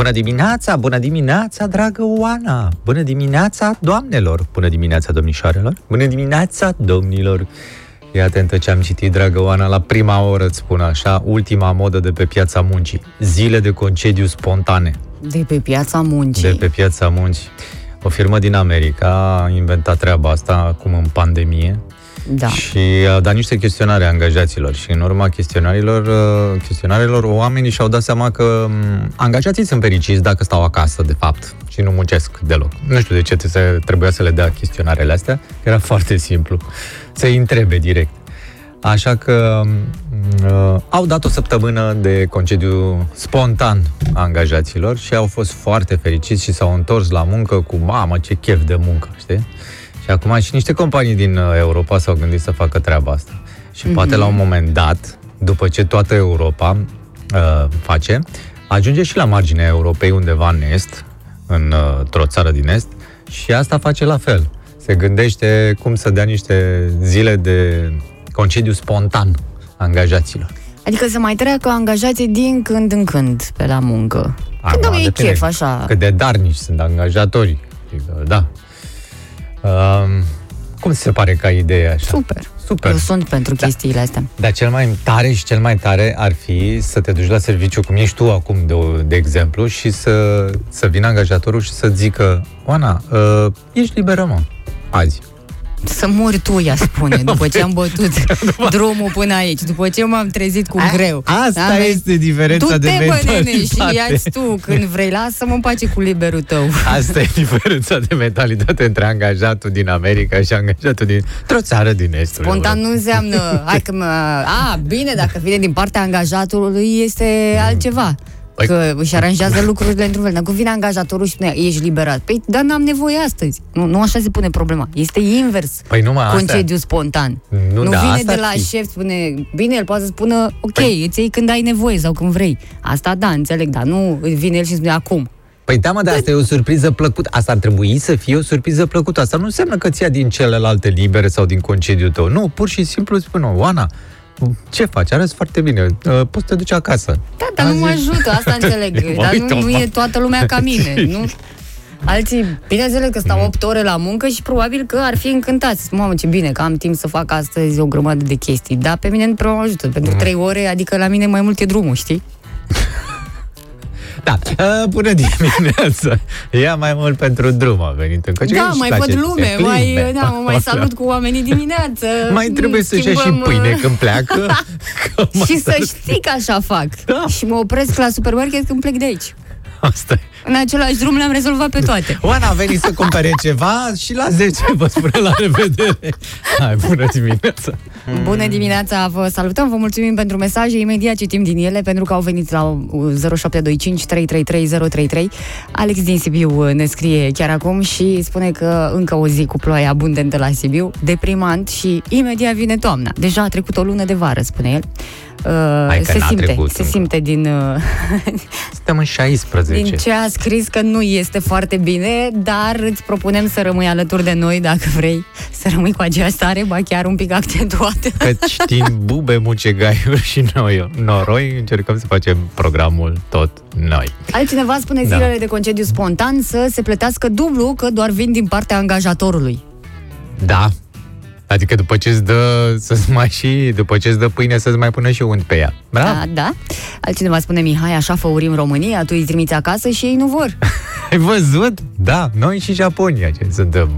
Bună dimineața, bună dimineața, dragă Oana! Bună dimineața, doamnelor! Bună dimineața, domnișoarelor! Bună dimineața, domnilor! Ia atentă ce am citit, dragă Oana, la prima oră îți spun așa, ultima modă de pe piața muncii. Zile de concediu spontane. De pe piața muncii. De pe piața muncii. O firmă din America a inventat treaba asta acum în pandemie Da. și a dat niște chestionare angajaților și în urma chestionarilor, uh, chestionarelor oamenii și-au dat seama că m, angajații sunt fericiți dacă stau acasă, de fapt, și nu muncesc deloc. Nu știu de ce se trebuia să le dea chestionarele astea, că era foarte simplu. Să-i întrebe direct. Așa că uh, au dat o săptămână de concediu spontan angajaților și au fost foarte fericiți și s-au întors la muncă cu mamă, ce chef de muncă, știi? Și acum și niște companii din uh, Europa s-au gândit să facă treaba asta. Și mm-hmm. poate la un moment dat, după ce toată Europa uh, face, ajunge și la marginea Europei undeva în est, în, uh, într-o țară din est, și asta face la fel. Se gândește cum să dea niște zile de concediu spontan angajaților. Adică să mai treacă angajații din când în când pe la muncă. Când au ei depinde chef, așa. Cât de darnici sunt angajatorii. Adică, da. Um, cum ți se pare ca idee așa? Super. Super. Eu sunt pentru chestiile astea. Dar cel mai tare și cel mai tare ar fi să te duci la serviciu, cum ești tu acum, de, de exemplu, și să, să vină angajatorul și să zică Oana, uh, ești liberă, mă, azi. Să mori tu, ea spune, după ce am bătut drumul până aici, după ce m-am trezit cu greu. Asta Am- este diferența Tu de te bă, nene, și mentalitate. ia tu când vrei, lasă-mă în pace cu liberul tău. Asta e diferența de mentalitate între angajatul din America și angajatul din într-o țară din estul Spontan Europei. nu înseamnă, hai că mă, a, bine, dacă vine din partea angajatului, este altceva. Păi- Că își aranjează lucrurile într-un fel. Dacă vine angajatorul și spune, ești liberat. Păi, dar n-am nevoie astăzi. Nu, nu așa se pune problema. Este invers. Păi numai asta. Concediu spontan. Nu, nu da, vine asta de ar la fi. șef, spune, bine, el poate să spună, ok, păi... îți iei când ai nevoie sau când vrei. Asta da, înțeleg, dar nu vine el și spune acum. Păi da, mă, dar asta e o surpriză plăcută. Asta ar trebui să fie o surpriză plăcută. Asta nu înseamnă că ți ia din celelalte libere sau din concediul tău. Nu, pur și simplu spune, Oana, ce faci? Arăți foarte bine. Uh, Poți să te duci acasă. Da, dar nu mă Azi- ajută, asta înțeleg. Mă dar uit, nu, nu mă. e toată lumea ca mine, nu? Alții, bineînțeles că stau 8 ore la muncă și probabil că ar fi încântați. Mamă, ce bine că am timp să fac astăzi o grămadă de chestii. Dar pe mine nu prea mă ajută. Pentru 3 ore, adică la mine mai mult e drumul, știi? Da, uh, bună dimineața. Ia mai mult pentru drum a venit în coace. Da, Își mai place văd să lume, se mai, plimbe. da, mă mai salut cu oamenii dimineață. Mai trebuie să-și ia și Schimbăm, pâine uh, când pleacă. Că mă- Și să știi că așa fac. Da. Și mă opresc la supermarket când plec de aici. Asta e. În același drum le-am rezolvat pe toate. Oana a venit să cumpere ceva și la 10 vă spune la revedere. Hai, bună dimineața. Bună dimineața, vă salutăm, vă mulțumim pentru mesaje, imediat citim din ele, pentru că au venit la 0725 333 033. Alex din Sibiu ne scrie chiar acum și spune că încă o zi cu ploaie abundentă la Sibiu, deprimant și imediat vine toamna. Deja a trecut o lună de vară, spune el. Uh, Hai că se n-a simte, trecut se încă. simte din, uh, Suntem în 16. din ce a scris că nu este foarte bine, dar îți propunem să rămâi alături de noi dacă vrei să rămâi cu aceeași stare, ba chiar un pic accentuată. Căci știm bube, mucegaiuri și noi, noroi, încercăm să facem programul tot noi. Altcineva spune Da. zilele de concediu spontan să se plătească dublu, că doar vin din partea angajatorului. Da. Adică după ce îți dă să-ți mai și, după ce îți dă pâine să-ți mai pună și unt pe ea. Da? Da, da. Altcineva spune, Mihai, așa făurim România, tu îi trimiți acasă și ei nu vor. Ai văzut? Da, noi și Japonia ce suntem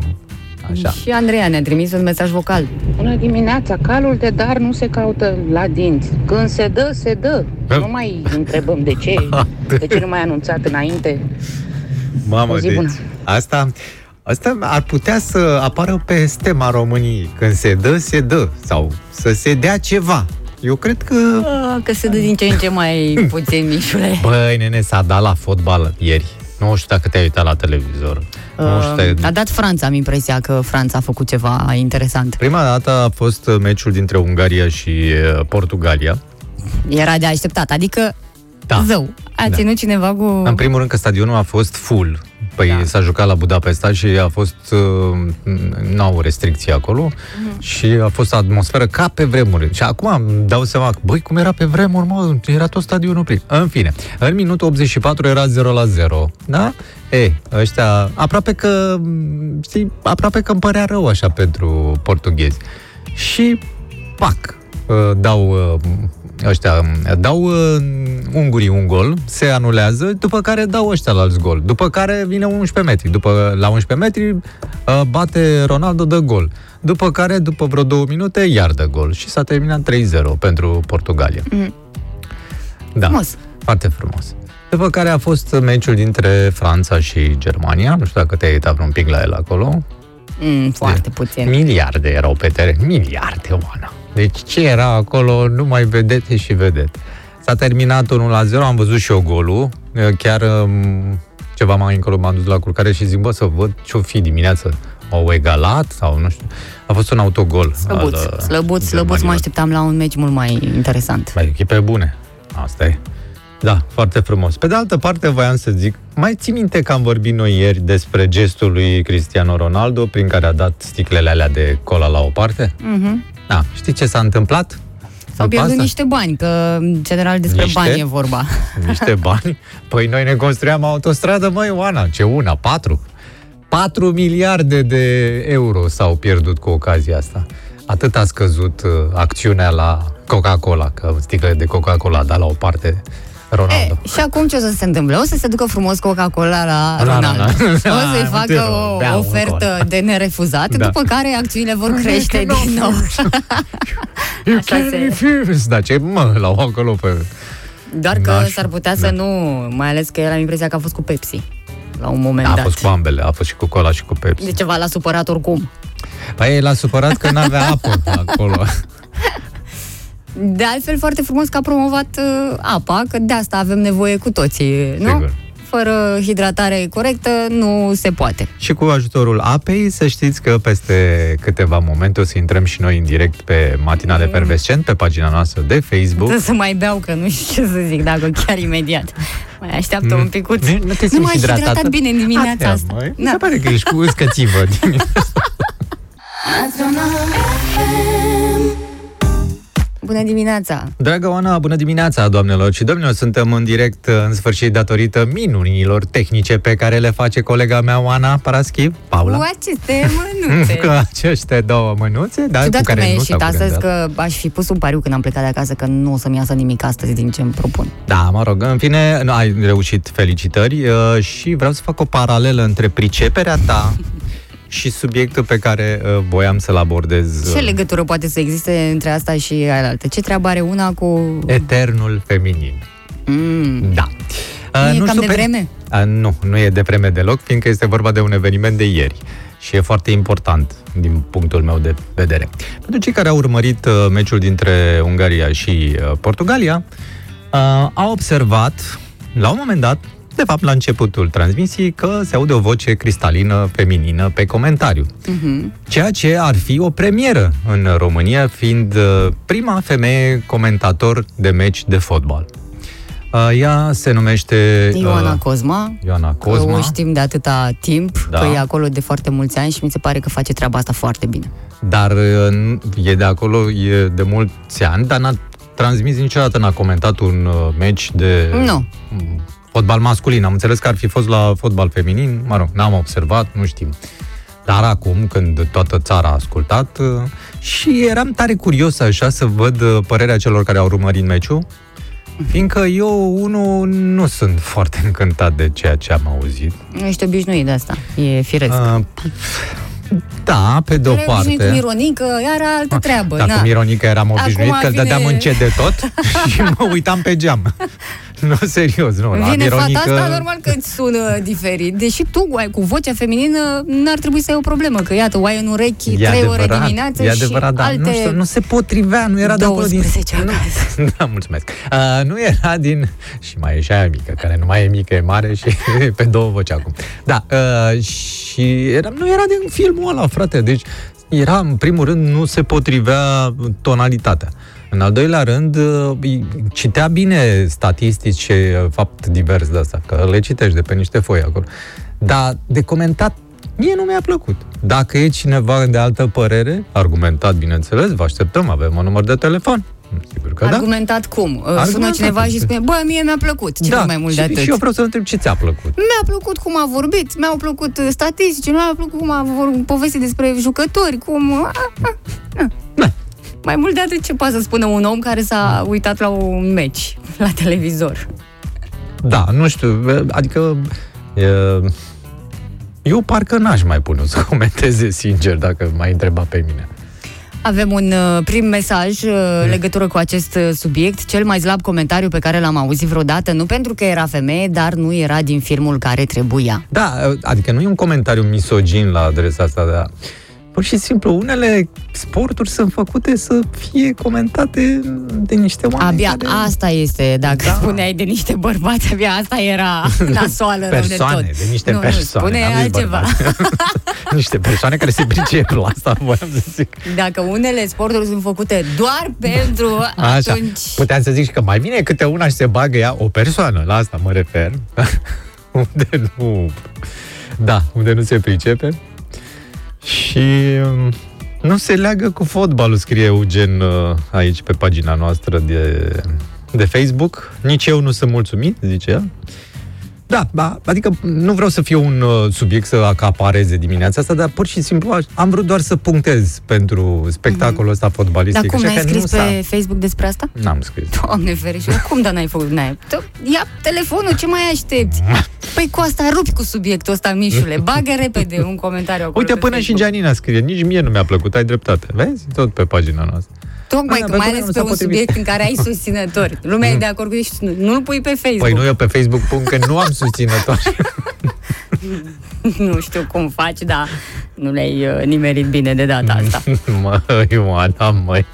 așa. Și Andreea ne-a trimis un mesaj vocal. Bună dimineața! Calul de dar nu se caută la dinți. Când se dă, se dă. Da. Nu mai întrebăm de ce, de ce nu mai anunțat înainte. Mamă, O zi deci bună. asta, asta ar putea să apară pe stema României. Când se dă, se dă. Sau să se dea ceva. Eu cred că... "Ah, Că se dă din ce în ce mai puțin, Mișule. Băi, nene, s-a dat la fotbal ieri. Nu știu dacă te-ai uitat la televizor. nu știu. Uh, a dat Franța, am impresia că Franța a făcut ceva interesant. Prima dată a fost meciul dintre Ungaria și uh, Portugalia. Era de așteptat, adică Da. zău. A Da. ținut cineva cu... În primul rând că stadionul a fost full. Păi Da. s-a jucat la Budapesta și a fost... Uh, n-au restricții acolo Mhm. și a fost atmosferă ca pe vremuri. Și acum îmi dau seama, că, băi, cum era pe vremuri, mă, era tot stadionul plin. În fine, în minutul 84 era 0 la 0, da? Ei, ăștia, aproape că, știi, aproape că îmi părea rău așa pentru portughezi. Și, pac, uh, dau uh, ăștia uh, dau uh, ungurii un gol, se anulează, după care dau ăștia la alți gol. După care vine 11 metri. După, la 11 metri uh, bate Ronaldo, dă gol. După care, după vreo două minute, iar dă gol. Și s-a terminat 3-0 pentru Portugalia. Mm. Da, Frumos. foarte frumos. După care a fost meciul dintre Franța și Germania. Nu știu dacă te-ai uitat un pic la el acolo. Mm, foarte puțin. Miliarde erau pe teren. Miliarde, Oana. Deci ce era acolo, nu mai vedete și vedete. S-a terminat 1 la 0, am văzut și eu golul. Chiar um, ceva mai încolo m-am dus la culcare și zic, bă, să văd ce-o fi dimineață. Au egalat sau nu știu. A fost un autogol. Slăbuț, al, uh, slăbuț, slăbuț, mă germanilor. așteptam la un meci mult mai interesant. Mai echipe bune. Asta e. Da, foarte frumos. Pe de altă parte, voiam să zic, mai ții minte că am vorbit noi ieri despre gestul lui Cristiano Ronaldo prin care a dat sticlele alea de cola la o parte? Mhm. Da, știi ce s-a întâmplat? S-au După pierdut asta? niște bani, că în general despre Niște? bani e vorba. Niște bani? Păi noi ne construiam autostradă, măi, Oana, ce una? Patru? 4 miliarde de euro s-au pierdut cu ocazia asta. Atât a scăzut uh, acțiunea la Coca-Cola, că sticlele de Coca-Cola a dat la o parte Ronaldo. E, și acum ce o să se întâmple? O să se ducă frumos Coca-Cola la La Ronaldo. Ronaldo. O să-i Da, te facă rog, o bea un ofertă gol. de nerefuzat, Da. după care acțiunile vor crește din nou. You Așa can't se- refuse. Da, ce mă, la acolo pe... Doar că Nașul. s-ar putea să Da. nu, mai ales că el am impresia că a fost cu Pepsi la un moment Da, a dat. fost cu ambele, a fost și cu cola și cu Pepsi. De ceva l-a supărat oricum. Păi l-a supărat că n-avea apă acolo. De altfel, foarte frumos că a promovat uh, apa, că de asta avem nevoie cu toții, nu? Sigur. Fără hidratare corectă nu se poate. Și cu ajutorul apei, să știți că peste câteva momente o să intrăm și noi în direct pe Matinale Pervescent, pe pagina noastră de Facebook. Trebuie să mai beau, că nu știu ce să zic, dacă chiar imediat. Mai așteaptă un picuț. Nu, nu te nu simți m-ai hidratată? hidratat bine în dimineața Atea, asta. măi. Mi Da. se pare că ești cu uscățivă dimineața. Bună dimineața! Dragă Oana, bună dimineața, doamnelor și domnilor! Suntem în direct, în sfârșit, datorită minunilor tehnice pe care le face colega mea, Oana Paraschiv, Paula. Cu aceste mânuțe! Cu aceste două mânuțe, da, Ciudat cu că care mi-a nu s-a ieșit astăzi gândit. că aș fi pus un pariu când am plecat de acasă că nu o să-mi iasă nimic astăzi din ce îmi propun. Da, mă rog, în fine, nu, ai reușit, felicitări uh, și vreau să fac o paralelă între priceperea ta și subiectul pe care uh, voiam să-l abordez. Ce uh, legătură poate să existe între asta și alaltă? Ce treabă are una cu... Eternul feminin. Mm. Da. Nu e cam știu de vreme? A, nu, nu e de vreme deloc, fiindcă este vorba de un eveniment de ieri și e foarte important din punctul meu de vedere. Pentru cei care au urmărit uh, meciul dintre Ungaria și uh, Portugalia, uh, au observat, la un moment dat, de fapt la începutul transmisiei, că se aude o voce cristalină feminină pe comentariu. Mhm. Ceea ce ar fi o premieră în România, fiind uh, prima femeie comentator de meci de fotbal. Uh, Ea se numește... Ioana uh, Cosma, Ioana că Cosma. o știm de atâta timp, Da. că e acolo de foarte mulți ani și mi se pare că face treaba asta foarte bine. Dar uh, nu- e de acolo, e de mulți ani, dar n-a transmis niciodată, n-a comentat un uh, meci de Nu. Mm, fotbal masculin. Am înțeles că ar fi fost la fotbal feminin, mă rog, n-am observat, nu știm. Dar acum, când toată țara a ascultat, uh, și eram tare curios așa să văd uh, părerea celor care au urmărit meciul, fiindcă eu, unul, nu sunt foarte încântat de ceea ce am auzit. Nu ești obișnuit de asta, e firesc. Uh, da, pe de o Erai obișnuit parte. cu Mironică, iar altă treabă. Da, na. cu Mironica eram obișnuit Acum că îl vine- dădeam încet de tot și mă uitam pe geam. Nu, serios, nu. La Vine Mironică... fata asta, normal că îți sună diferit. Deși tu, ai, cu vocea feminină, n-ar trebui să ai o problemă, că iată, o ai în urechi E trei ore adevărat, dimineață e și adevărat, dar alte nu, știu, nu se potrivea, nu era de acolo din... 12 acasă. Da, mulțumesc. Uh, nu era din... Și mai e și aia mică, care nu mai e mică, e mare și e pe două voci acum. Da, uh, și era, nu era din filmul ăla, frate, deci era, în primul rând, nu se potrivea tonalitatea. În al doilea rând, uh, citea bine statistici și uh, fapt divers de asta, că le citești de pe niște foi acolo. Dar de comentat, mie nu mi-a plăcut. Dacă e cineva de altă părere, argumentat, bineînțeles, vă așteptăm, avem un număr de telefon. Sigur că da. Argumentat cum? Uh, Sună Argumentat, cineva și da. spune, bă, mie mi-a plăcut. Ce da, mai mult și, de atât? și eu vreau să întreb ce ți-a plăcut. Mi-a plăcut cum a vorbit, mi-au plăcut uh, statistici, mi-a plăcut cum a vorbit, povestit despre jucători, cum... a, a, a. Da. Mai mult de atât ce poate să spună un om care s-a uitat la un meci la televizor. Da, nu știu, adică e, eu parcă n-aș mai pune să comenteze sincer dacă m-ai întrebat pe mine. Avem un uh, prim mesaj uh, în legătură cu acest uh, subiect, cel mai slab comentariu pe care l-am auzit vreodată, nu pentru că era femeie, dar nu era din filmul care trebuia. Da, adică nu e un comentariu misogin la adresa asta, dar pur și simplu unele sporturi sunt făcute să fie comentate de niște oameni Abia care... asta este, dacă Da. spuneai de niște bărbați, abia asta era nasoală rău de persoane, tot. de niște nu, persoane. Nu, spune n-am zis altceva. bărbați. niște persoane care se pricep la asta, voiam să zic. Dacă unele sporturi sunt făcute doar pentru Așa, atunci... puteam să zic și că mai bine câte una și se bagă ea o persoană, la asta mă refer, unde nu, da, unde nu se pricepe și um, nu se leagă cu fotbalul, scrie Eugen uh, aici pe pagina noastră de, de Facebook. Nici eu nu sunt mulțumit, zice ea. Da, da, adică nu vreau să fie un uh, subiect să acapareze dimineața asta, dar pur și simplu aș- am vrut doar să punctez pentru spectacolul ăsta Dar fotbalistic. cum, așa n-ai că scris nu s-a- pe Facebook despre asta? N-am scris. Doamne ferește, cum da n-ai făcut? N-ai. Tu- Ia telefonul, ce mai aștepți? Păi cu asta rupi cu subiectul ăsta, Mișule. Bagă repede un comentariu acolo Uite, pe până și Facebook. Gianina scrie, nici mie nu mi-a plăcut, ai dreptate. Vezi? Tot pe pagina noastră. Tocmai Da, că pe mai bune ales nu pe s-a un potrivit. subiect în care ai susținători. Lumea e de acord cu tine și nu- nu-l pui pe Facebook. Păi nu, eu pe Facebook pun că nu am susținători. nu știu cum faci, dar nu le-ai uh, nimerit bine de data asta. măi, Ioana, măi.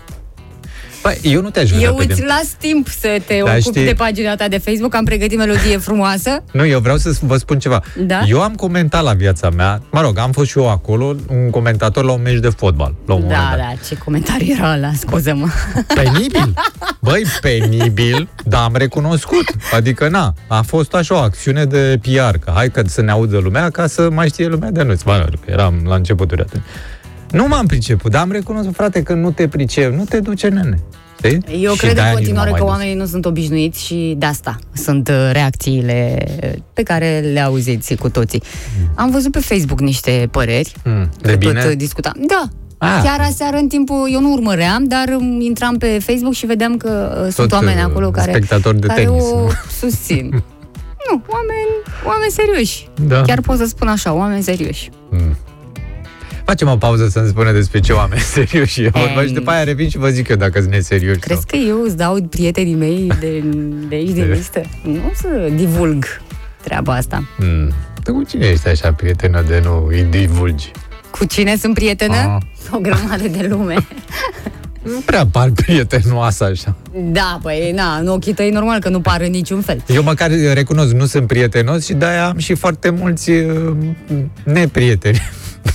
Păi, eu nu te-aș vrea Eu pe îți de... las timp să te Da, ocupi știi- de pagina ta de Facebook, am pregătit melodie frumoasă. Nu, eu vreau să vă spun ceva. Da? Eu am comentat la viața mea, mă rog, am fost și eu acolo, un comentator la un meci de fotbal. La un moment Da, dat. da, ce comentariu era ăla, scuză-mă. Penibil. Băi, penibil, dar am recunoscut. Adică, na, a fost așa o acțiune de PR, că hai că să ne audă lumea ca să mai știe lumea de noi. Bă, că eram la începuturi atunci. Nu m-am priceput, dar am recunoscut, frate, că nu te pricep, nu te duce, nene. Știi? Eu Și cred în de-aia nici continuare nu că m-am mai oamenii nu sunt obișnuiți și de asta sunt uh, reacțiile pe care le auziți cu toții. Am văzut pe Facebook niște păreri. dus. Mm, de că bine? Tot uh, discutam. Da. Ah. Chiar aseară în timpul, eu nu urmăream, dar um, intram pe Facebook și vedeam că uh, sunt Tot, oameni uh, acolo care, spectatori de care tenis, o nu? susțin. nu, oameni, oameni serioși. Da. Chiar pot să spun așa, oameni serioși. Mm. Facem o pauză să-mi spune despre ce oameni serioși e vorba și după aia revin și vă zic eu dacă sunt neserioși. Crezi că eu îți dau prietenii mei de, de aici din De- listă? Nu o să divulg treaba asta. sau... Mm. Tu cu cine ești așa prietenă de nu îi divulgi? Cu cine sunt prietenă? Ah. O grămadă de lume. Nu prea par prietenoasă așa. Da, păi, na, în ochii tăi normal că nu par în niciun fel. Eu măcar recunosc, nu sunt prietenos și de-aia am și foarte mulți uh, neprieteni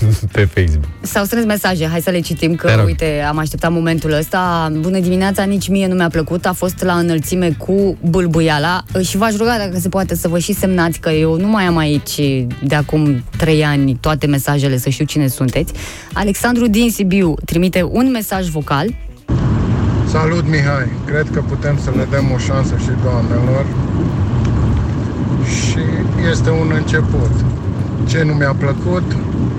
pe Facebook. S-au strâns mesaje, hai să le citim, că, Te rog. uite, am așteptat momentul ăsta. Bună dimineața, nici mie nu mi-a plăcut, a fost la înălțime cu bâlbâiala și v-aș ruga dacă se poate să vă și semnați că eu nu mai am aici de acum trei ani toate mesajele, să știu cine sunteți. Alexandru din Sibiu trimite un mesaj vocal. Salut Mihai, cred că putem să le dăm o șansă și doamnelor și este un început. Ce nu mi-a plăcut?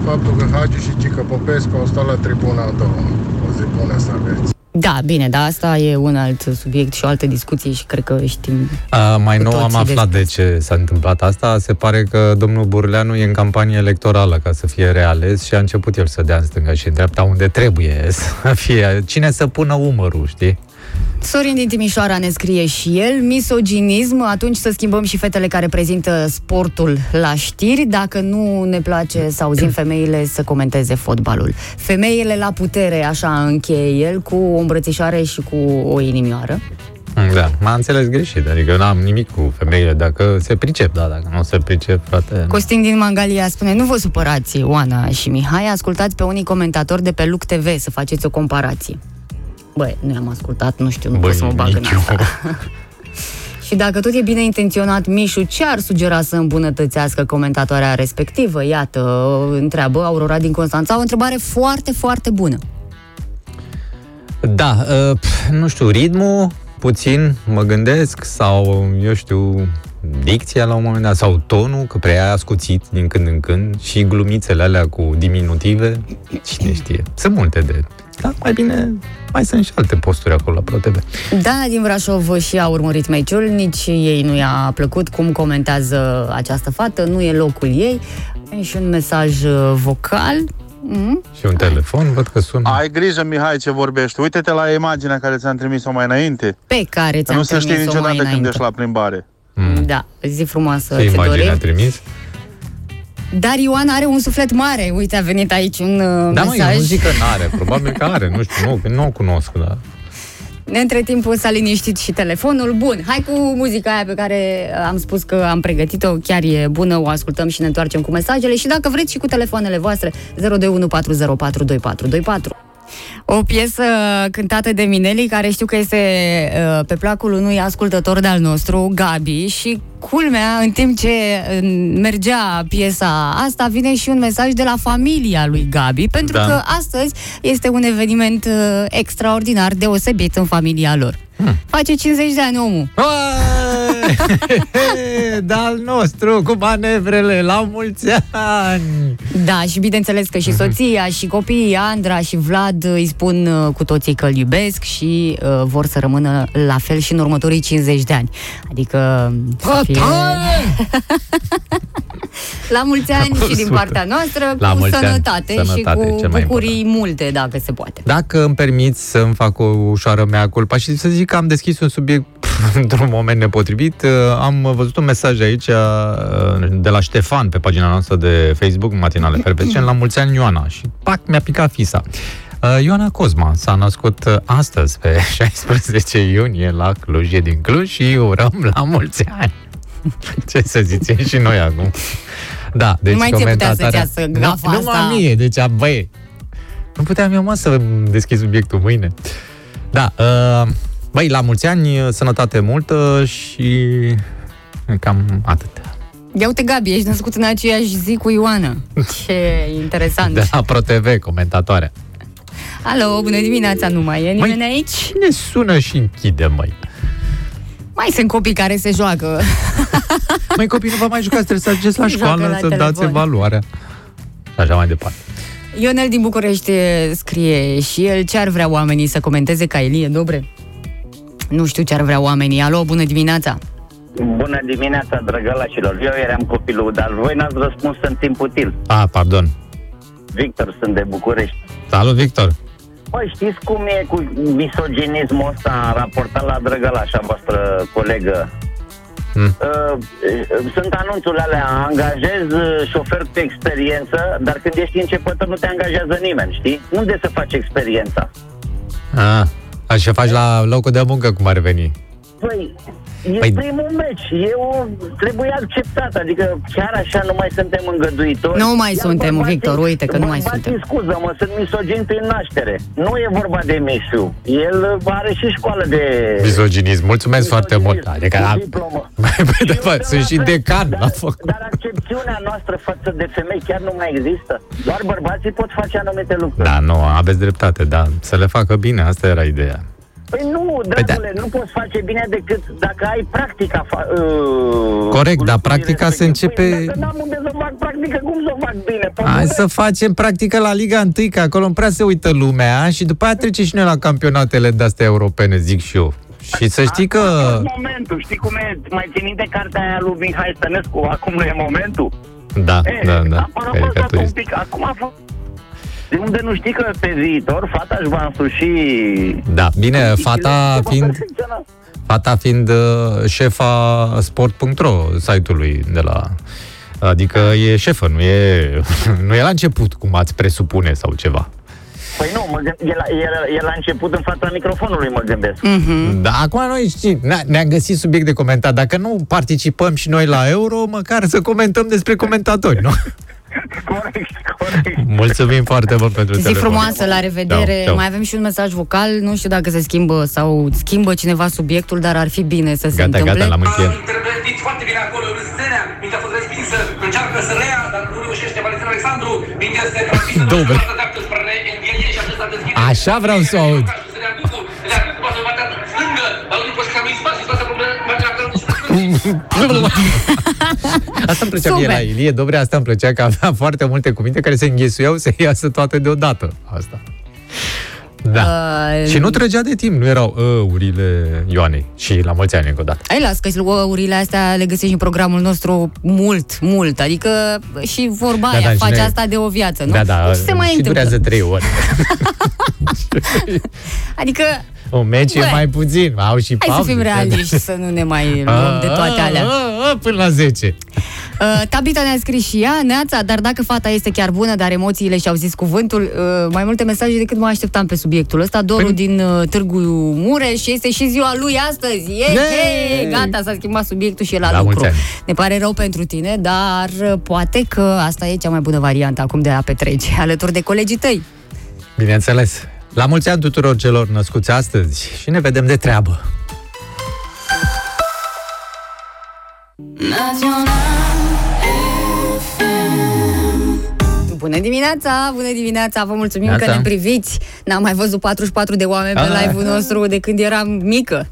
Faptul că Hagi și Cică Popescu au stat la tribuna a doua. O zi bună să aveți. Da, bine, dar asta e un alt subiect și o altă discuție și cred că știm. A, mai Cu nou am toții aflat de despre ce s-a întâmplat asta. Se pare că domnul Burleanu e în campanie electorală ca să fie reales și a început el să dea în stânga și în dreapta unde trebuie să fie. Cine să pună umărul, știi? Sorin din Timișoara ne scrie și el, misoginism, atunci să schimbăm și fetele care prezintă sportul la știri, dacă nu ne place să auzim femeile să comenteze fotbalul. Femeile la putere, așa încheie el, cu o îmbrățișare și cu o inimioară. Da, m-a înțeles greșit. Adică eu n-am nimic cu femeile dacă se pricep, da, dacă nu se pricep, frate... Costin din Mangalia spune, nu vă supărați, Oana și Mihai, ascultați pe unii comentatori de pe Luc TV să faceți o comparație. Băi, nu am ascultat, nu știu, nu Băi, pot să mă bag în nici eu. asta. Și Și dacă tot e bine intenționat, Mișu, ce ar sugera să îmbunătățească comentatoarea respectivă? Iată, întreabă Aurora din Constanța, o întrebare foarte, foarte bună. Da, uh, pf, nu știu, ritmul puțin, mă gândesc, sau, eu știu, dicția la un moment dat, sau tonul, că prea ascuțit din când în când, și glumițele alea cu diminutive, cine știe. Sunt multe de... Dar mai bine, mai sunt și alte posturi acolo la ProTV. Da, din Brașov și a urmărit meciul, nici ei nu i-a plăcut cum comentează această fată, nu e locul ei. E și un mesaj uh, vocal. Mm? Și un telefon, văd că sună. Ai grijă, Mihai, ce vorbești. Uite-te la imaginea care ți-am trimis-o mai înainte. Pe care ți-am Nu se știe trimis-o mai niciodată când înainte. ești la plimbare. Da, zi frumoasă, Ce ți imagine a dorim. trimis? Dar Ioan are un suflet mare. Uite, a venit aici un uh, Da, mă, eu mesaj. nu zic că n-are, probabil că are, nu știu, nu, că nu o cunosc, da. Între timp s-a liniștit și telefonul. Bun, hai cu muzica aia pe care uh, am spus că am pregătit-o. Chiar e bună, o ascultăm și ne întoarcem cu mesajele. Și dacă vreți și cu telefoanele voastre, 02140422424. O piesă cântată de Mineli, care știu că este uh, pe placul unui ascultător de-al nostru, Gabi, și culmea, în timp ce uh, mergea piesa asta, vine și un mesaj de la familia lui Gabi, pentru Da. că astăzi este un eveniment uh, extraordinar, deosebit în familia lor. Hmm. Face 50 de ani omul. Uai! Da, al nostru, cu manevrele, la mulți ani! Da, și bineînțeles că și soția, și copiii, Andra și Vlad îi spun uh, cu toții că îl iubesc și uh, vor să rămână la fel și în următorii 50 de ani. Adică să fie... La mulți ani și din partea noastră, La cu mulți ani. sănătate, Sănătate, și cel cu mai bucurii multe, dacă se poate. Dacă îmi permiți să-mi fac o ușoară mea culpa și să zic că am deschis un subiect într-un moment nepotrivit, uh, am văzut un mesaj aici uh, de la Ștefan pe pagina noastră de Facebook, Matinale Perpecen, la mulți ani Ioana și pac, mi-a picat fisa. Uh, Ioana Cosma s-a născut uh, astăzi, pe 16 iunie, la Cluj, e din Cluj și îi urăm la mulți ani. Ce să zicem și noi acum. Da, deci Nu mai ți-e putea să-ți comentatoarea- iasă Nu- gafa Nu asta. mie, deci a, băi, nu puteam eu, mă, să deschid subiectul mâine. Da, uh, băi, la mulți ani, sănătate multă și cam atât. Ia uite, Gabi, ești născut în aceeași zi cu Ioana. Ce interesant. De la ProTV, comentatoarea. Alo, bună dimineața, nu mai e nimeni Măi, aici? Cine sună și închide, măi? Mai sunt copii care se joacă. Măi, copii, nu vă mai jucați, trebuie să ajungeți la Joacă școală, la să dați telefon. evaluarea. Și așa mai departe. Ionel din București scrie și el ce ar vrea oamenii să comenteze ca Elie Dobre? Nu știu ce ar vrea oamenii. Alo, bună dimineața! Bună dimineața, drăgălașilor. Eu eram copilul, dar voi n-ați răspuns în timp util. Ah, pardon. Victor, sunt de București. Salut, Victor. Păi știți cum e cu misoginismul ăsta raportat la drăgălașa voastră colegă? Hmm. Uh, sunt anunțurile alea, angajez uh, șofer cu experiență, dar când ești începător nu te angajează nimeni, știi? Unde să faci experiența? Ah, așa faci la locul de muncă, cum ar veni. Păi, e Păi- păi... primul meci, eu trebuie acceptat, adică chiar așa nu mai suntem îngăduitori. Nu mai Iar suntem, bărbații- Victor, uite că nu mai bărbații, suntem. scuză-mă, sunt misogini prin naștere. Nu e vorba de Mișu. El are și școală de... Misoginism, mulțumesc foarte mult. misoginism, Adică, cu da, diplomă. mai pe de Eu fapt, sunt la și fel, decan dar, la foc. Dar accepțiunea noastră față de femei chiar nu mai există. Doar bărbații pot face anumite lucruri. Da, nu, aveți dreptate, da. Să le facă bine, asta era ideea. Păi nu, Păi da. dragule, nu poți face bine decât dacă ai practica. Fa- uh, Corect, dar lucrurile practica se respective. începe- Păi, dacă n-am unde să fac practică, cum să o fac bine? Păi, Hai nu să facem practică la Liga 1, că acolo nu prea se uită lumea și după aia trece și noi la campionatele de-astea europene, zic și eu. Și să știi că... Acum a fost momentul, știi cum e? Mai ții minte cartea aia lui Mihai Stănescu, acum nu e momentul? Da, E, da, da, Am parafrazat un caricaturist. pic, acum a fost... De unde nu știi că pe viitor fata își va însuși... Da, bine, fata Se va fiind, perfecționa. fata fiind uh, șefa sport.ro site-ului de la... Adică e șefă, nu e, nu e la început, cum ați presupune sau ceva. Păi nu, mă gând, e, la, e, e la început în fața microfonului, mă gândesc. Mhm. Da, acum noi știi, ne- ne-am găsit subiect de comentat. Dacă nu participăm și noi la Euro, măcar să comentăm despre comentatori, nu? corect, corect. Mulțumim foarte mult pentru Zi telefon. frumoasă, la revedere. Ceau, ceau. Mai avem și un mesaj vocal. Nu știu dacă se schimbă sau schimbă cineva subiectul, dar ar fi bine să se Gata, întâmple. gata, l-am încheiat. interpretit foarte bine acolo, râsânea, mingea a fost respinsă, încearcă să rea, dar nu reușește Valentin Alexandru, mingea este transmisă de Două. partea dreaptă spre Enghenie și acesta deschide. Așa vreau să o aud. Asta îmi plăcea mie Super. la Ilie Dobrea, asta îmi plăcea că avea foarte multe cuvinte care se înghesuiau să iasă toate deodată. Asta. Da. Uh, Și nu trăgea de timp, nu erau urile Ioanei. Și la mulți ani încă o dată. Ai las că urile astea le găsești în programul nostru mult, mult. Adică și vorba Da, aia da, și face ne- asta de o viață, nu? Da, da, Deci se mai și întâmplă. durează trei ori. Adică, Un meci e Bă, mai puțin, au și hai să pauze. fim realiști, să nu ne mai luăm de toate A, alea. a, a, Până la 10. Uh, Tabita ne-a scris și ea, Neața, dar dacă fata este chiar bună, dar emoțiile și-au zis cuvântul, uh, mai multe mesaje decât mă așteptam pe subiectul ăsta. Doru Păi- din uh, Târgu Mureș este și ziua lui astăzi. E, Yay! e, gata, s-a schimbat subiectul și e la, La lucru. mulți ani. Ne pare rău pentru tine, dar uh, poate că asta e cea mai bună variantă acum de a petrece alături de colegii tăi. Bineînțeles. La mulți ani tuturor celor născuți astăzi și ne vedem de treabă. Bună dimineața, bună dimineața, vă mulțumim Neața. că ne priviți. N-am mai văzut 44 de oameni pe Ah. live-ul nostru de când eram mică.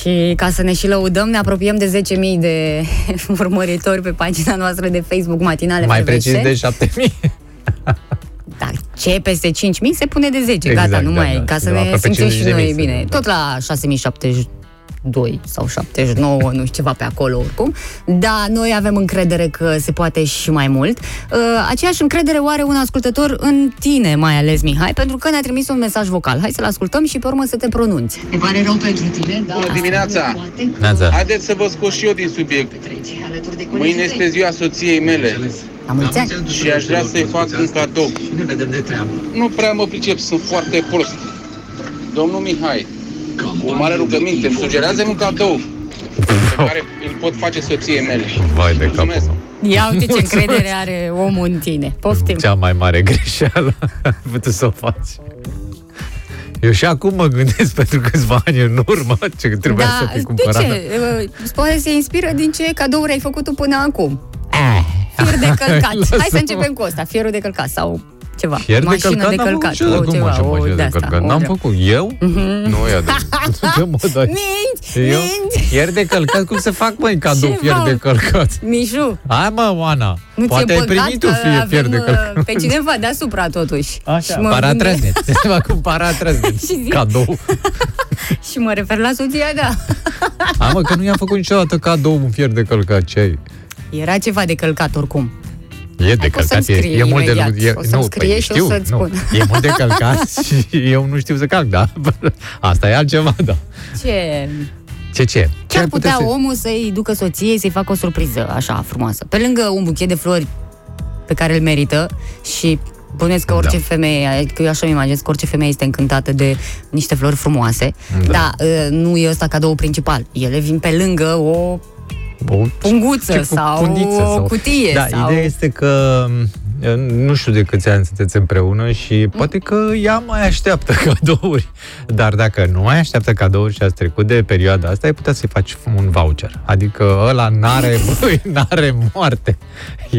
Și ca să ne și lăudăm, ne apropiem de 10.000 de urmăritori pe pagina noastră de Facebook Matinale Mai FVC. precis de 7000. Da, ce peste 5.000 se pune de 10, Exact, gata, nu da, mai da. ca să Undeva ne aproape simțim și 50.000 noi să- bine. da. Tot la 6.072 sau 79, nu știu, ceva pe acolo oricum. Da, noi avem încredere că se poate și mai mult. Uh, aceeași încredere o are un ascultător în tine, mai ales Mihai, pentru că ne-a trimis un mesaj vocal. Hai să-l ascultăm și pe urmă să te pronunți. Ne pare rău pentru tine, da. Bună dimineața! Neața. Haideți să vă scot și eu din subiect. Mâine este ziua soției mele La mulți ani. și aș vrea să-i fac un cadou. Nu prea mă pricep, sunt foarte prost. Domnul Mihai, o mare rugăminte, îmi sugerează un cadou pe care îl pot face soției mele. Vai de capul Mulțumesc. meu. Ia uite ce încredere are omul în tine. Poftim. Cea mai mare greșeală ai putut să o faci. Eu și acum mă gândesc pentru câțiva ani în urmă ce trebuia să fi de cumpărat. ce? Uh, Poate se inspiră din ce cadouri ai făcut tu până acum. Eh. Fier de călcat. Hai să Lasă-mă. începem cu asta. Fierul de călcat sau ceva. Fier de mașină călcat, de n-am călcat. făcut niciodată. o Cum ceva, așa, o mașină de de-asta, călcat? o N-am de- făcut. Eu? Nu e adevărat. Ce mă dai? Minți, Eu? minți. Fier de călcat? Cum să fac, măi, cadou Ce fier fac? de călcat? Mișu, Hai, mă, Oana. nu Poate ți-e ai păcat primit tu că fie fier de avem uh, călcat. pe cineva deasupra totuși. Și mă gândesc- Paratrăznet. Se va cu paratrăznet. Și zic- Cadou. Și mă refer la soția, da. Hai, mă, că nu i-am făcut niciodată cadou un fier de călcat. Ce ai? Era ceva de călcat oricum. E de poți călcat, să-mi e, scrii e mult de imediat. lucru. E, O să-mi nu, scrie păi, și o știu, să-ți nu. spun. E mult de călcat și eu nu știu să calc, da? Asta e altceva, da. Ce... Ce, ce? Ce ar putea să... omul să-i ducă soției să-i facă o surpriză așa frumoasă? Pe lângă un buchet de flori pe care îl merită și Bănuiesc că orice Da. femeie, că eu așa îmi imaginez că orice femeie este încântată de niște flori frumoase, Da. dar uh, nu e ăsta cadou principal. Ele vin pe lângă o O punguță ce sau fundiță o cutie. Da, sau... ideea este că m, nu știu de câți ani sunteți împreună și poate că ea mai așteaptă cadouri. Dar dacă nu mai așteaptă cadouri și ați trecut de perioada asta, ai putea să-i faci un voucher. Adică ăla n-are, băi, n-are moarte.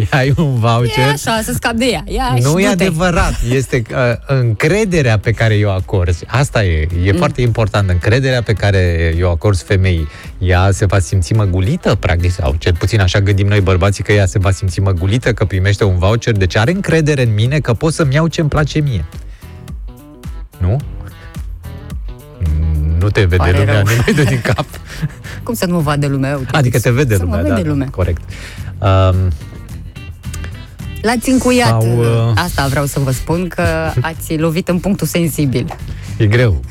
Ai un E voucher. așa, să scap de ea. Ia și Nu e du-te. adevărat. Este uh, încrederea pe care eu acorzi. Asta e. E mm. foarte important. Încrederea pe care eu acorzi femeii. Ea se va simți măgulită, practic, sau cel puțin așa gândim noi bărbații că ea se va simți măgulită, că primește un voucher, deci are încredere în mine că pot să-mi iau ce-mi place mie. Nu? Mm, Nu te vede Pare lumea, rău. nu mai dă din cap. Cum să nu mă vadă lumea? Uite, Adică te vede să lumea, mă da, vede da, lumea. corect. Um, L-ați încuiat. Sau, uh, Asta vreau să vă spun, că ați lovit în punctul sensibil. e greu.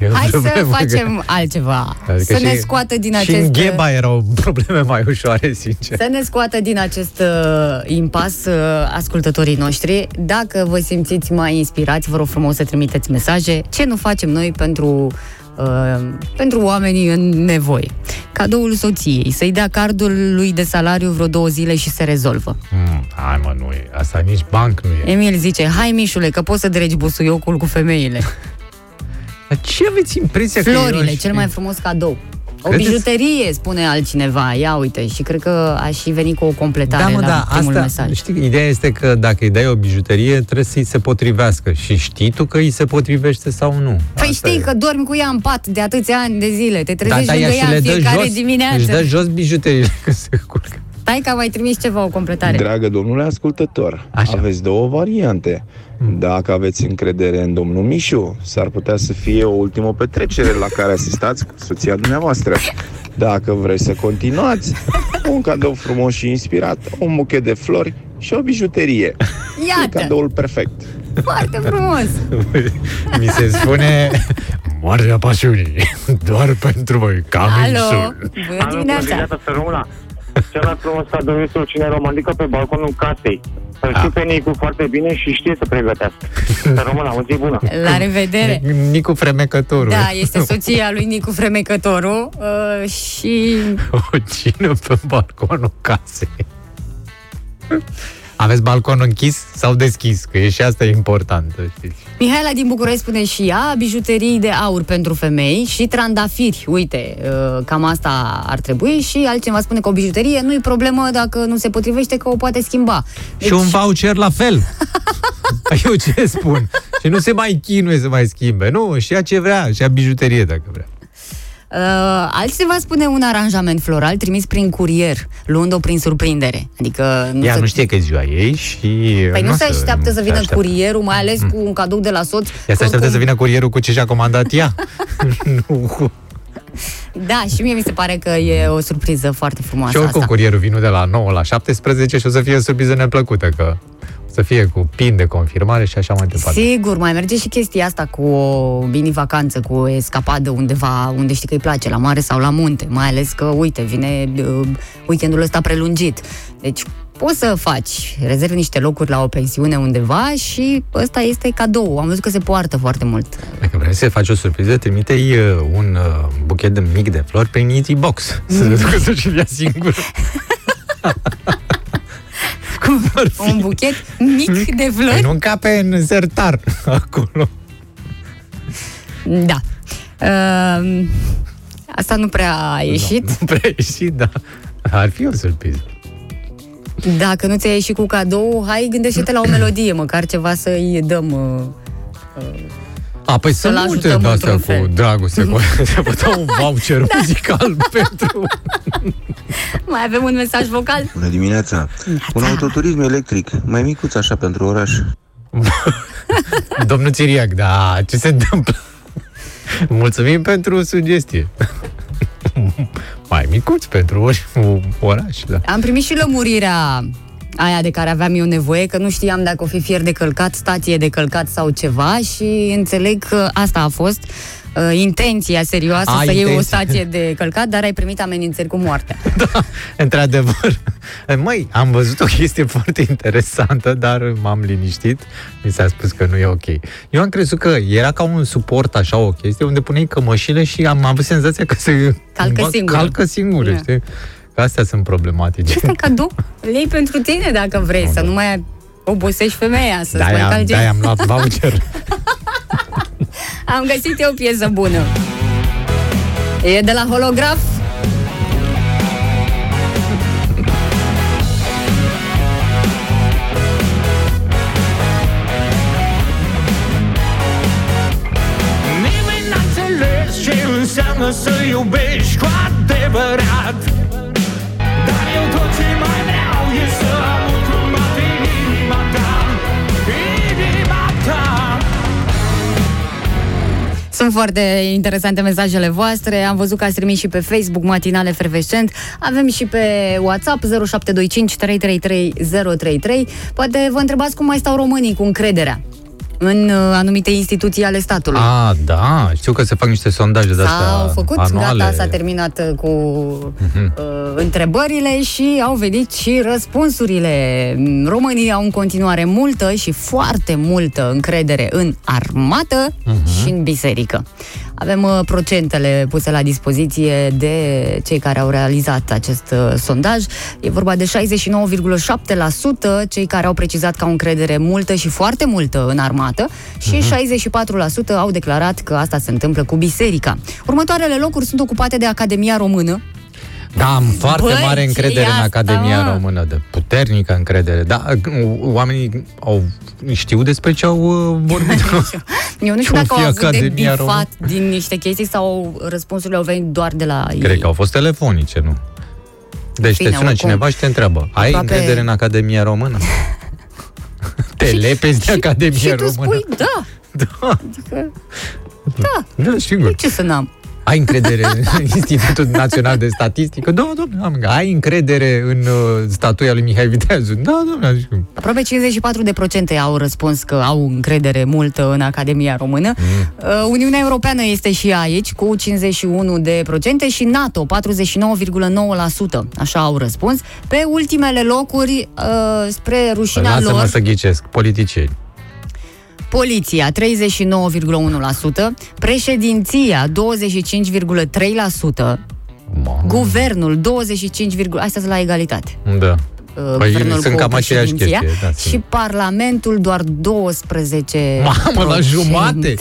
E o Hai să problemă facem altceva. Adică să ne și- scoată din Și în acest... gheba erau probleme mai ușoare, sincer. Să ne scoată din acest uh, impas uh, ascultătorii noștri. Dacă vă simțiți mai inspirați, vă rog frumos să trimiteți mesaje. Ce nu facem noi pentru uh, pentru oamenii în nevoie. Cadoul soției, să-i dea cardul lui de salariu vreo două zile și se rezolvă. Mm, hai mă, nu e. Asta nici banc nu e. Emil zice, hai Mișule, că poți să dregi busuiocul cu femeile. Dar ce aveți impresia că Florile, eu cel mai frumos cadou. O Credeți? bijuterie, spune altcineva. Ia uite, și cred că aș și veni cu o completare Da, mă, la da, primul asta, mesaj. știi, ideea este că dacă îi dai o bijuterie, trebuie să-i se potrivească. Și știi tu că îi se potrivește sau nu. Păi Asta știi e. că dormi cu ea în pat de atâția ani de zile, te da, trezești da, lângă ea și ea le în dă fiecare jos, dimineață. își dă jos bijuteriile când se culcă. Stai că mai trimis ceva, o completare. Dragă domnule ascultător, Așa. aveți două variante. Dacă aveți încredere în domnul Mișu, s-ar putea să fie o ultimă petrecere la care asistați cu soția dumneavoastră. Dacă vreți să continuați, un cadou frumos și inspirat, un buchet de flori și o bijuterie. E Iată, cadoul perfect. foarte frumos. Mi se spune Moartea pasiunii, doar pentru voi, ca Alo, minsul. bună dimineața. să rămână. Cel mai frumos cadou este o cine romantică pe balconul casei. Îl Ah. știu pe Nicu foarte bine și știe să pregătească. Să rămână, o zi bună. La revedere. Nicu Fremecătorul. Da, este soția lui Nicu Fremecătorul uh, și O cină pe balconul casei. Aveți balconul închis sau deschis? Că e și asta e important, să știți. Mihaela din București spune și ea bijuterii de aur pentru femei și trandafiri. Uite, uh, cam asta ar trebui și altcineva spune că o bijuterie nu e problemă dacă nu se potrivește că o poate schimba. Deci, Și un voucher la fel. Eu ce spun? Și nu se mai chinuie să mai schimbe. Nu, și ia ce vrea, și ia bijuterie dacă vrea. Uh, altcineva spune un aranjament floral trimis prin curier, luând-o prin surprindere. Adică nu Ea se... nu știe că e ziua ei și... Păi nu se așteaptă să vină așteaptă. curierul, mai ales cu un cadou de la soț. Ea se așteaptă Cum- să vină curierul cu ce și-a comandat ea. nu cu... Da, și mie mi se pare că e o surpriză foarte frumoasă Și oricum asta. curierul vine de la 9 la 17 și o să fie o surpriză neplăcută, că o să fie cu pin de confirmare și așa mai departe. Sigur, mai merge și chestia asta cu o mini-vacanță, cu o escapadă undeva unde știi că îi place, la mare sau la munte, mai ales că, uite, vine uh, weekendul ăsta prelungit. Deci poți să faci, rezervi niște locuri la o pensiune undeva și ăsta este cadou. Am văzut că se poartă foarte mult. Dacă vrei să faci o surpriză, trimite-i uh, un uh, buchet de mic de flori pe Easy Box. Să se ducă să-și ia singur. Cum ar fi? Un buchet mic de Păi flori. nu încape în sertar acolo. Da. Uh, asta nu prea a ieșit. Nu prea a ieșit, da. Ar fi o surpriză. Dacă nu ți-a ieșit cu cadou, hai gândește-te la o melodie, măcar ceva să-i dăm... Uh, A, păi Să-l sunt multe ajutăm de astea într-un fel. cu dragoste. Cu... Să vă dau un voucher muzical pentru... mai avem un mesaj vocal? Bună dimineața! Un autoturism electric, mai micuț așa pentru oraș. Domnul Țiriac, da, ce se întâmplă? Mulțumim pentru sugestie. Mai micuț pentru ori, oraș, da. Am primit și lămurirea aia de care aveam eu nevoie, că nu știam dacă o fi fier de călcat, stație de călcat sau ceva și înțeleg că asta a fost uh, intenția serioasă A, să iei o intenție. stație de călcat, dar ai primit amenințări cu moartea. Da, într-adevăr. Măi, am văzut o chestie foarte interesantă, dar m-am liniștit. Mi s-a spus că nu e ok. Eu am crezut că era ca un suport, așa, o chestie, unde puneai cămășile și am avut senzația că se Calcă cumva singură. calcă singură, Da. știi? Că astea sunt problematice. Este cadou, îl iei pentru tine dacă vrei, să nu mai obosești femeia, să-ți mai De-aia, calci. de-aia am luat voucher. Am găsit eu o piesă bună. E de la holograf. Nimeni n-a înțeles ce înseamnă să iubești cu Sunt foarte interesante mesajele voastre. Am văzut că ați trimis și pe Facebook Matinale Fervescent. Avem și pe WhatsApp 0725 333 033. Poate vă întrebați cum mai stau românii cu încrederea în uh, anumite instituții ale statului. A, da, știu că se fac niște sondaje de astea S-au făcut, anuale. gata, s-a terminat uh, cu Mhm. uh, întrebările și au venit și răspunsurile. Mm, Românii au în continuare multă și foarte multă încredere în armată Mhm. și în biserică. Avem uh, procentele puse la dispoziție de cei care au realizat acest uh, sondaj. E vorba de 69,7% cei care au precizat că au încredere multă și foarte multă în armată și 64% au declarat că asta se întâmplă cu biserica. Următoarele locuri sunt ocupate de Academia Română, Da, am foarte Băi, mare ce încredere e în asta, Academia mă? Română, de puternică încredere. Da, oamenii au, știu despre ce au uh, vorbit. Eu nu știu Ce-o dacă au fi avut de Academia bifat din niște chestii sau răspunsurile au venit doar de la Cred ei. că au fost telefonice, nu? Deci Bine, te sună oricum. cineva și te întreabă, ai Aproape- încredere în Academia Română? te lepezi de Academia și tu Română? spui da. Da. Adică, da. Da, sigur. Ce să n-am? Ai încredere în Institutul Național de Statistică? Da, domnule, am. Ai încredere în uh, statuia lui Mihai Viteazu? Da, domnule. adică- Aproape 54% au răspuns că au încredere multă în Academia Română. Mm. Uniunea Europeană este și aici cu 51% de procente și NATO 49,9%. Așa au răspuns. Pe ultimele locuri, uh, spre rușinea Lasă-mă lor, să ghicesc. Politicieni. Poliția 39,1%, președinția 25,3%, guvernul 25, astea sunt la egalitate. Da. Uh, Păi guvernul sunt cu cam aceeași președinția chestie. Da, și sunt. Parlamentul doar 12 Mamă, la procente. jumate!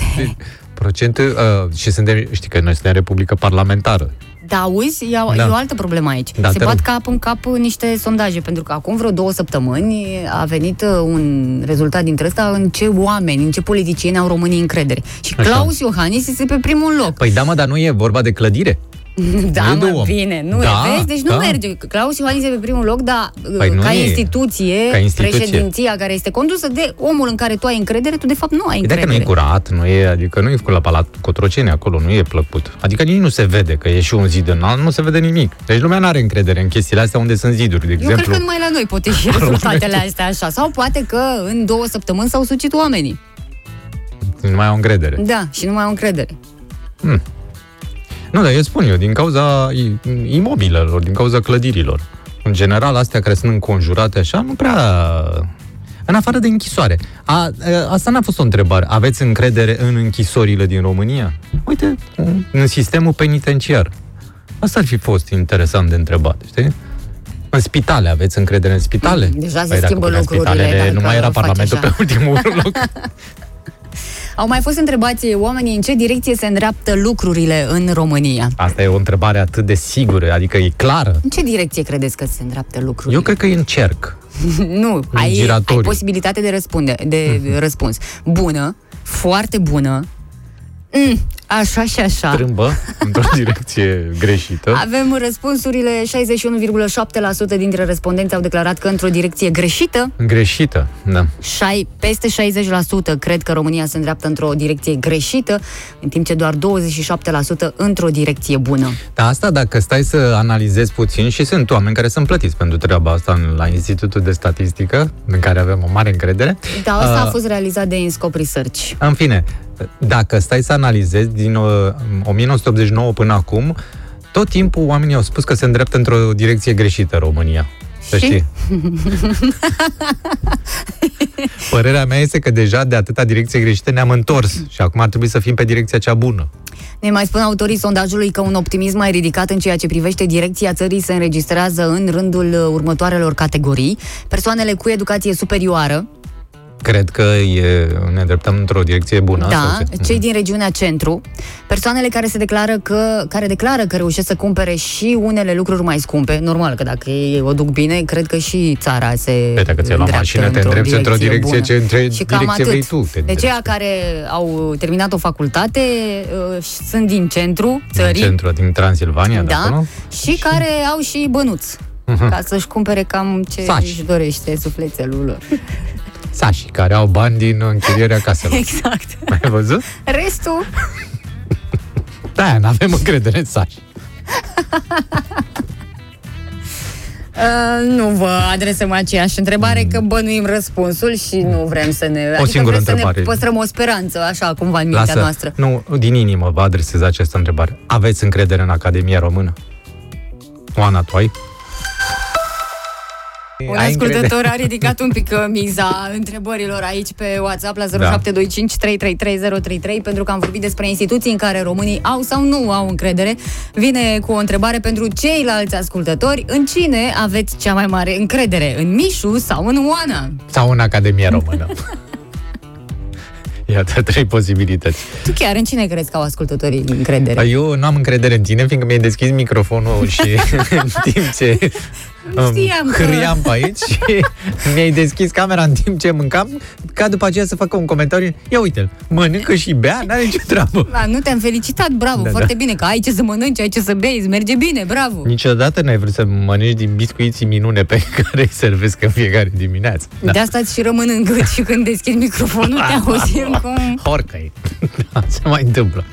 Procente, uh, și suntem, știi că noi suntem republică parlamentară. Da, auzi, e, o- Da. e o altă problemă aici. Da, Se te bat rog. cap în cap niște sondaje, pentru că acum vreo două săptămâni a venit uh, un rezultat dintre ăsta în ce oameni, în ce politicieni au românii încredere. Și Așa. Claus Iohannis este pe primul loc. Păi da, mă, dar nu e vorba de clădire. Da, Nu e de mă, om. bine, nu Da, e, vezi? Deci nu da. merge. Claus Iohannis e pe primul loc, dar Păi nu ca, e. instituție, Ca instituție. președinția care este condusă de omul în care tu ai încredere, tu de fapt nu ai E dacă încredere. nu e curat, nu e, adică nu e cu la Palat Cotroceni acolo, nu e plăcut. Adică nici nu se vede că e și un zid înalt, nu se vede nimic. Deci lumea nu are încredere în chestiile astea unde sunt ziduri, de Eu exemplu. cred că numai la noi pot ieși rezultatele astea așa. Sau poate că în două săptămâni s-au sucit oamenii. Nu mai au încredere. Da, și nu mai au încredere. Hmm. Nu, dar eu spun eu, din cauza i- imobilelor, din cauza clădirilor. În general, astea care sunt înconjurate așa, nu prea... În afară de închisoare. A, a, asta n-a fost o întrebare. Aveți încredere în închisorile din România? Uite, în sistemul penitenciar. Asta ar fi fost interesant de întrebat, știi? În spitale, aveți încredere în spitale? Mm, deja se Păi dacă schimbă puneai lucrurile, Spitalele, dacă nu mai era faci Parlamentul așa. pe ultimul loc. Au mai fost întrebați oamenii în ce direcție se îndreaptă lucrurile în România. Asta e o întrebare atât de sigură, adică e clară. În ce direcție credeți că se îndreaptă lucrurile? Eu cred că e în cerc. nu, ai, ai giratoriu. posibilitate de, răspunde, de răspuns. Bună, foarte bună, mm, așa și așa. Strâmbă într-o direcție greșită. Avem răspunsurile, 61,7% dintre respondenți au declarat că într-o direcție greșită, Greșită, da. șai, peste 60% cred că România se îndreaptă într-o direcție greșită, în timp ce doar 27% într-o direcție bună. Dar asta dacă stai să analizezi puțin și sunt oameni care sunt plătiți pentru treaba asta în- la Institutul de Statistică, în care avem o mare încredere. Da, asta a Uh, fost realizat de Inscop Research. În fine, dacă stai să analizezi din uh, 1989 până acum, tot timpul oamenii au spus că se îndreaptă într-o direcție greșită România. Să Și? știi. Părerea mea este că deja de atâta direcție greșită ne-am întors și acum ar trebui să fim pe direcția cea bună. Ne mai spun autorii sondajului că un optimism mai ridicat în ceea ce privește direcția țării se înregistrează în rândul uh, următoarelor categorii. Persoanele cu educație superioară, Cred că e, ne îndreptăm într-o direcție bună. da, sau ce? cei din regiunea centru, persoanele care se declară că, care declară că reușesc să cumpere și unele lucruri mai scumpe, normal că dacă ei o duc bine, cred că și țara se Păi dacă ți-ai luat îndreaptă mașină, te îndrepți într-o direcție bună. ce între și cam direcție vrei atât. tu. Te Deci îndrepți. ceea care au terminat o facultate uh, sunt din centru Din țării, centru, din Transilvania, de da, acolo. și care au și bănuți. Mhm. Ca să-și cumpere cam ce Saci. își dorește sufletelul lor. Sași, care au bani din închirierea caselor. Exact. Ai văzut? Restul, Da, nu avem încredere în sași. uh, nu vă adresăm aceeași întrebare, că bănuim răspunsul și nu vrem să ne... adică singură vrem să întrebare. ne păstrăm o speranță, așa cumva în mintea Lasă, noastră. nu, din inimă vă adresez această întrebare. Aveți încredere în Academia Română? Oana, tu ai? Un Ai ascultător încredere? a ridicat un pic uh, miza întrebărilor aici pe WhatsApp la Da. 0725 333033 pentru că am vorbit despre instituții în care românii au sau nu au încredere. Vine cu o întrebare pentru ceilalți ascultători. În cine aveți cea mai mare încredere? În Mișu sau în Oana? Sau în Academia Română. Iată, trei posibilități. Tu chiar în cine crezi că au ascultătorii încredere? Eu nu am încredere în tine, fiindcă mi-ai deschis microfonul și în timp ce um, Știam că- hâriam pe aici și mi-ai deschis camera în timp ce mâncam, ca după aceea să facă un comentariu. Ia uite-l, mănâncă și bea, n-are nicio treabă. Da, nu te-am felicitat, bravo, Da, foarte da. bine, că ai ce să mănânci, ai ce să bei, îți merge bine, bravo. Niciodată n-ai vrut să mănânci din biscuiții minune pe care îi servesc în fiecare dimineață. Da. De asta îți și rămân în gât și când deschizi microfonul te auzim cum... Horcăi. Da, se mai întâmplă.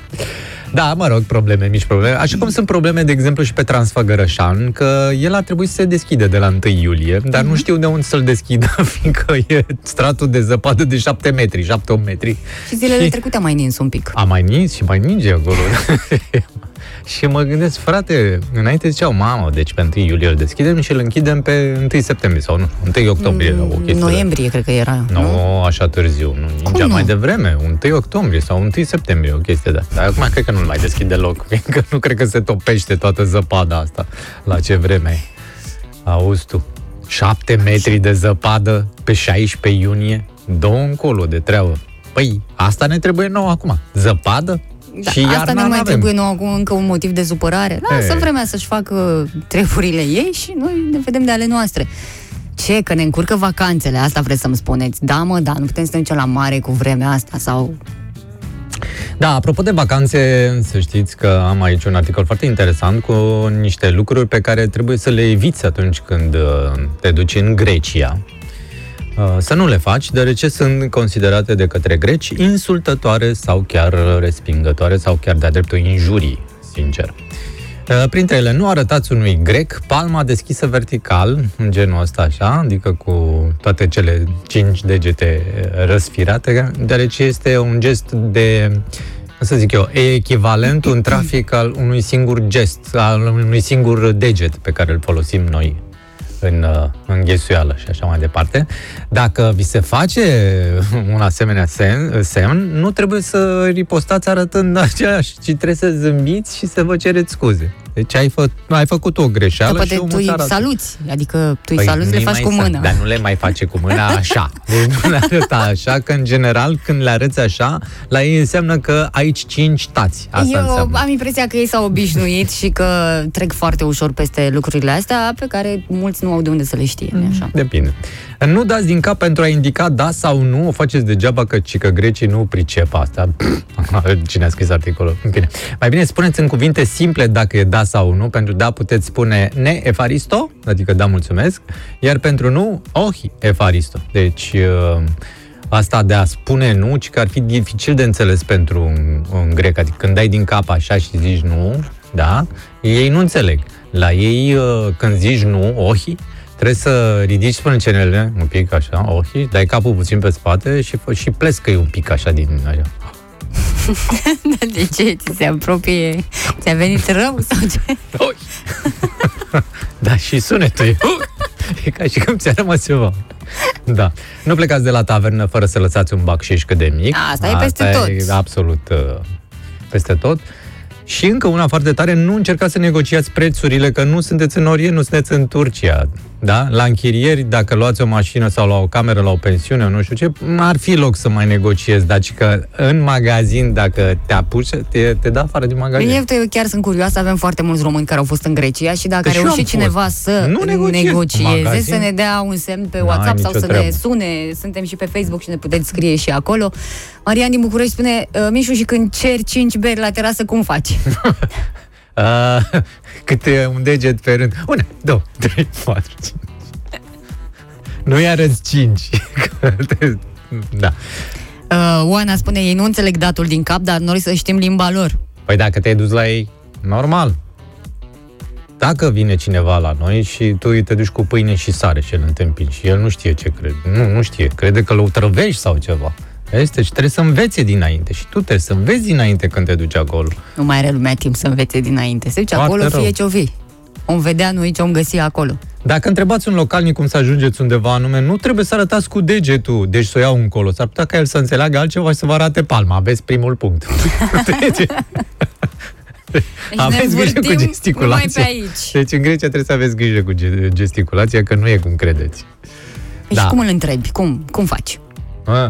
Da, mă rog, probleme, mici probleme. Așa cum sunt probleme, de exemplu, și pe Transfăgărășan, că el ar trebui să se deschide de la 1 iulie, dar Mhm. nu știu de unde să-l deschidă, fiindcă e stratul de zăpadă de 7 metri, 7-8 metri. Și zilele trecute a mai nins un pic. A mai nins și mai ninge acolo. și mă gândesc, frate, înainte ziceau, mamă, deci pe 1 iulie îl deschidem și îl închidem pe 1 septembrie sau nu, 1 octombrie. Mm, o chestie de- Noiembrie, cred că era. nu, așa târziu, nu, ningea nu? mai devreme, 1 octombrie sau 1 septembrie, o chestie de asta. Dar acum cred că nu-l mai deschid deloc, fiindcă nu cred că se topește toată zăpada asta la ce vreme e. Auzi tu, 7 metri de zăpadă pe 16 iunie, două încolo de treabă. Păi, asta ne trebuie nou acum. Zăpadă? Da, și asta iarna ne mai n-avem. trebuie nouă cu încă un motiv de supărare. Lasă E. vremea să-și facă treburile ei și noi ne vedem de ale noastre. Ce, că ne încurcă vacanțele, asta vreți să-mi spuneți. Da, mă, da, nu putem să ne ducem la mare cu vremea asta sau... Da, apropo de vacanțe, să știți că am aici un articol foarte interesant cu niște lucruri pe care trebuie să le eviți atunci când uh, te duci în Grecia. Uh, Să nu le faci, deoarece sunt considerate de către greci insultătoare sau chiar respingătoare sau chiar de-a dreptul injurii, sincer. Uh, Printre ele, nu arătați unui grec palma deschisă vertical, în genul ăsta așa, adică cu toate cele cinci degete uh, răsfirate, deoarece este un gest de, cum să zic eu, e echivalent un trafic al unui singur gest, al unui singur deget pe care îl folosim noi în, uh, în ghesuială și așa mai departe. Dacă vi se face un asemenea semn, semn nu trebuie să ripostați arătând aceeași, ci trebuie să zâmbiți și să vă cereți scuze. Deci ai, fă, ai făcut o Că greșeală poate și tu omul îi ți arată. saluți, adică tu îi Păi saluți, le nu-i faci mai cu sa- mâna. Dar nu le mai face cu mâna așa. Deci nu le arăta așa, că în general când le arăți așa, la ei înseamnă că aici cinci tați. Asta Eu înseamnă. am impresia că ei s-au obișnuit și că trec foarte ușor peste lucrurile astea pe care mulți nu au de unde să le știe. nu așa? Depinde. Nu dați din cap pentru a indica da sau nu, o faceți degeaba că, ci că grecii nu pricep asta. Cine a scris articolul? Bine. Mai bine spuneți în cuvinte simple dacă e da sau nu. Pentru da puteți spune ne efaristo, adică da mulțumesc, iar pentru nu, ohi efaristo. Deci uh, asta de a spune nu, ci că ar fi dificil de înțeles pentru un, un grec. Adică când dai din cap așa și zici nu, da, ei nu înțeleg. La ei, uh, când zici nu, ohi, trebuie să ridici sprâncenele un pic așa, ohi, dai capul puțin pe spate și, fă- și plescă un pic așa din așa. De ce? Ți se apropie? Ți-a venit rău sau ce? Da, și sunetul e, e ca și cum ți-a rămas ceva. Da. Nu plecați de la tavernă fără să lăsați un bacșiș cât de mic. Asta e peste tot. e absolut uh, peste tot. Și încă una foarte tare, nu încercați să negociați prețurile, că nu sunteți în Orient, nu sunteți în Turcia. Da? La închirieri, dacă luați o mașină sau la o cameră, la o pensiune, nu știu ce, ar fi loc să mai negociezi, dar ci că în magazin, dacă te apuci, te, te dă afară din magazin. Eu, eu chiar sunt curioasă, avem foarte mulți români care au fost în Grecia și dacă Păi a și eu am reușit fost. cineva să Nu negociez. negocieze, Magazin? să ne dea un semn pe N-ai WhatsApp sau nicio să ne treabă. sune, suntem și pe Facebook și ne puteți scrie și acolo. Marian din București spune, "Uh, Mișu, și când ceri 5 beri la terasă, cum faci? Uh, câte un deget pe rând. Una, două, trei, patru, cinci. Nu-i arăți cinci. da. Uh, Oana spune, ei nu înțeleg datul din cap, dar noi să știm limba lor. Păi dacă te-ai dus la ei, normal. Dacă vine cineva la noi și tu îi te duci cu pâine și sare și îl întâmpini și el nu știe ce crede. Nu, nu știe. Crede că îl trăvești sau ceva. Este și trebuie să învețe dinainte și tu trebuie să înveți dinainte când te duci acolo. Nu mai are lumea timp să învețe dinainte. Se duce Foarte acolo, rău. fie ce-o fi. Om vedea, nu ce om găsi acolo. Dacă întrebați un localnic cum să ajungeți undeva anume, nu trebuie să arătați cu degetul, deci să o iau încolo. S-ar putea ca el să înțeleagă altceva și să vă arate palma. Aveți primul punct. deci, ne aveți grijă cu învârtim numai gesticulația. pe aici. Deci în Grecia trebuie să aveți grijă cu ge- gesticulația, că nu e cum credeți. Păi Da. Și cum îl întrebi? Cum, cum faci? A?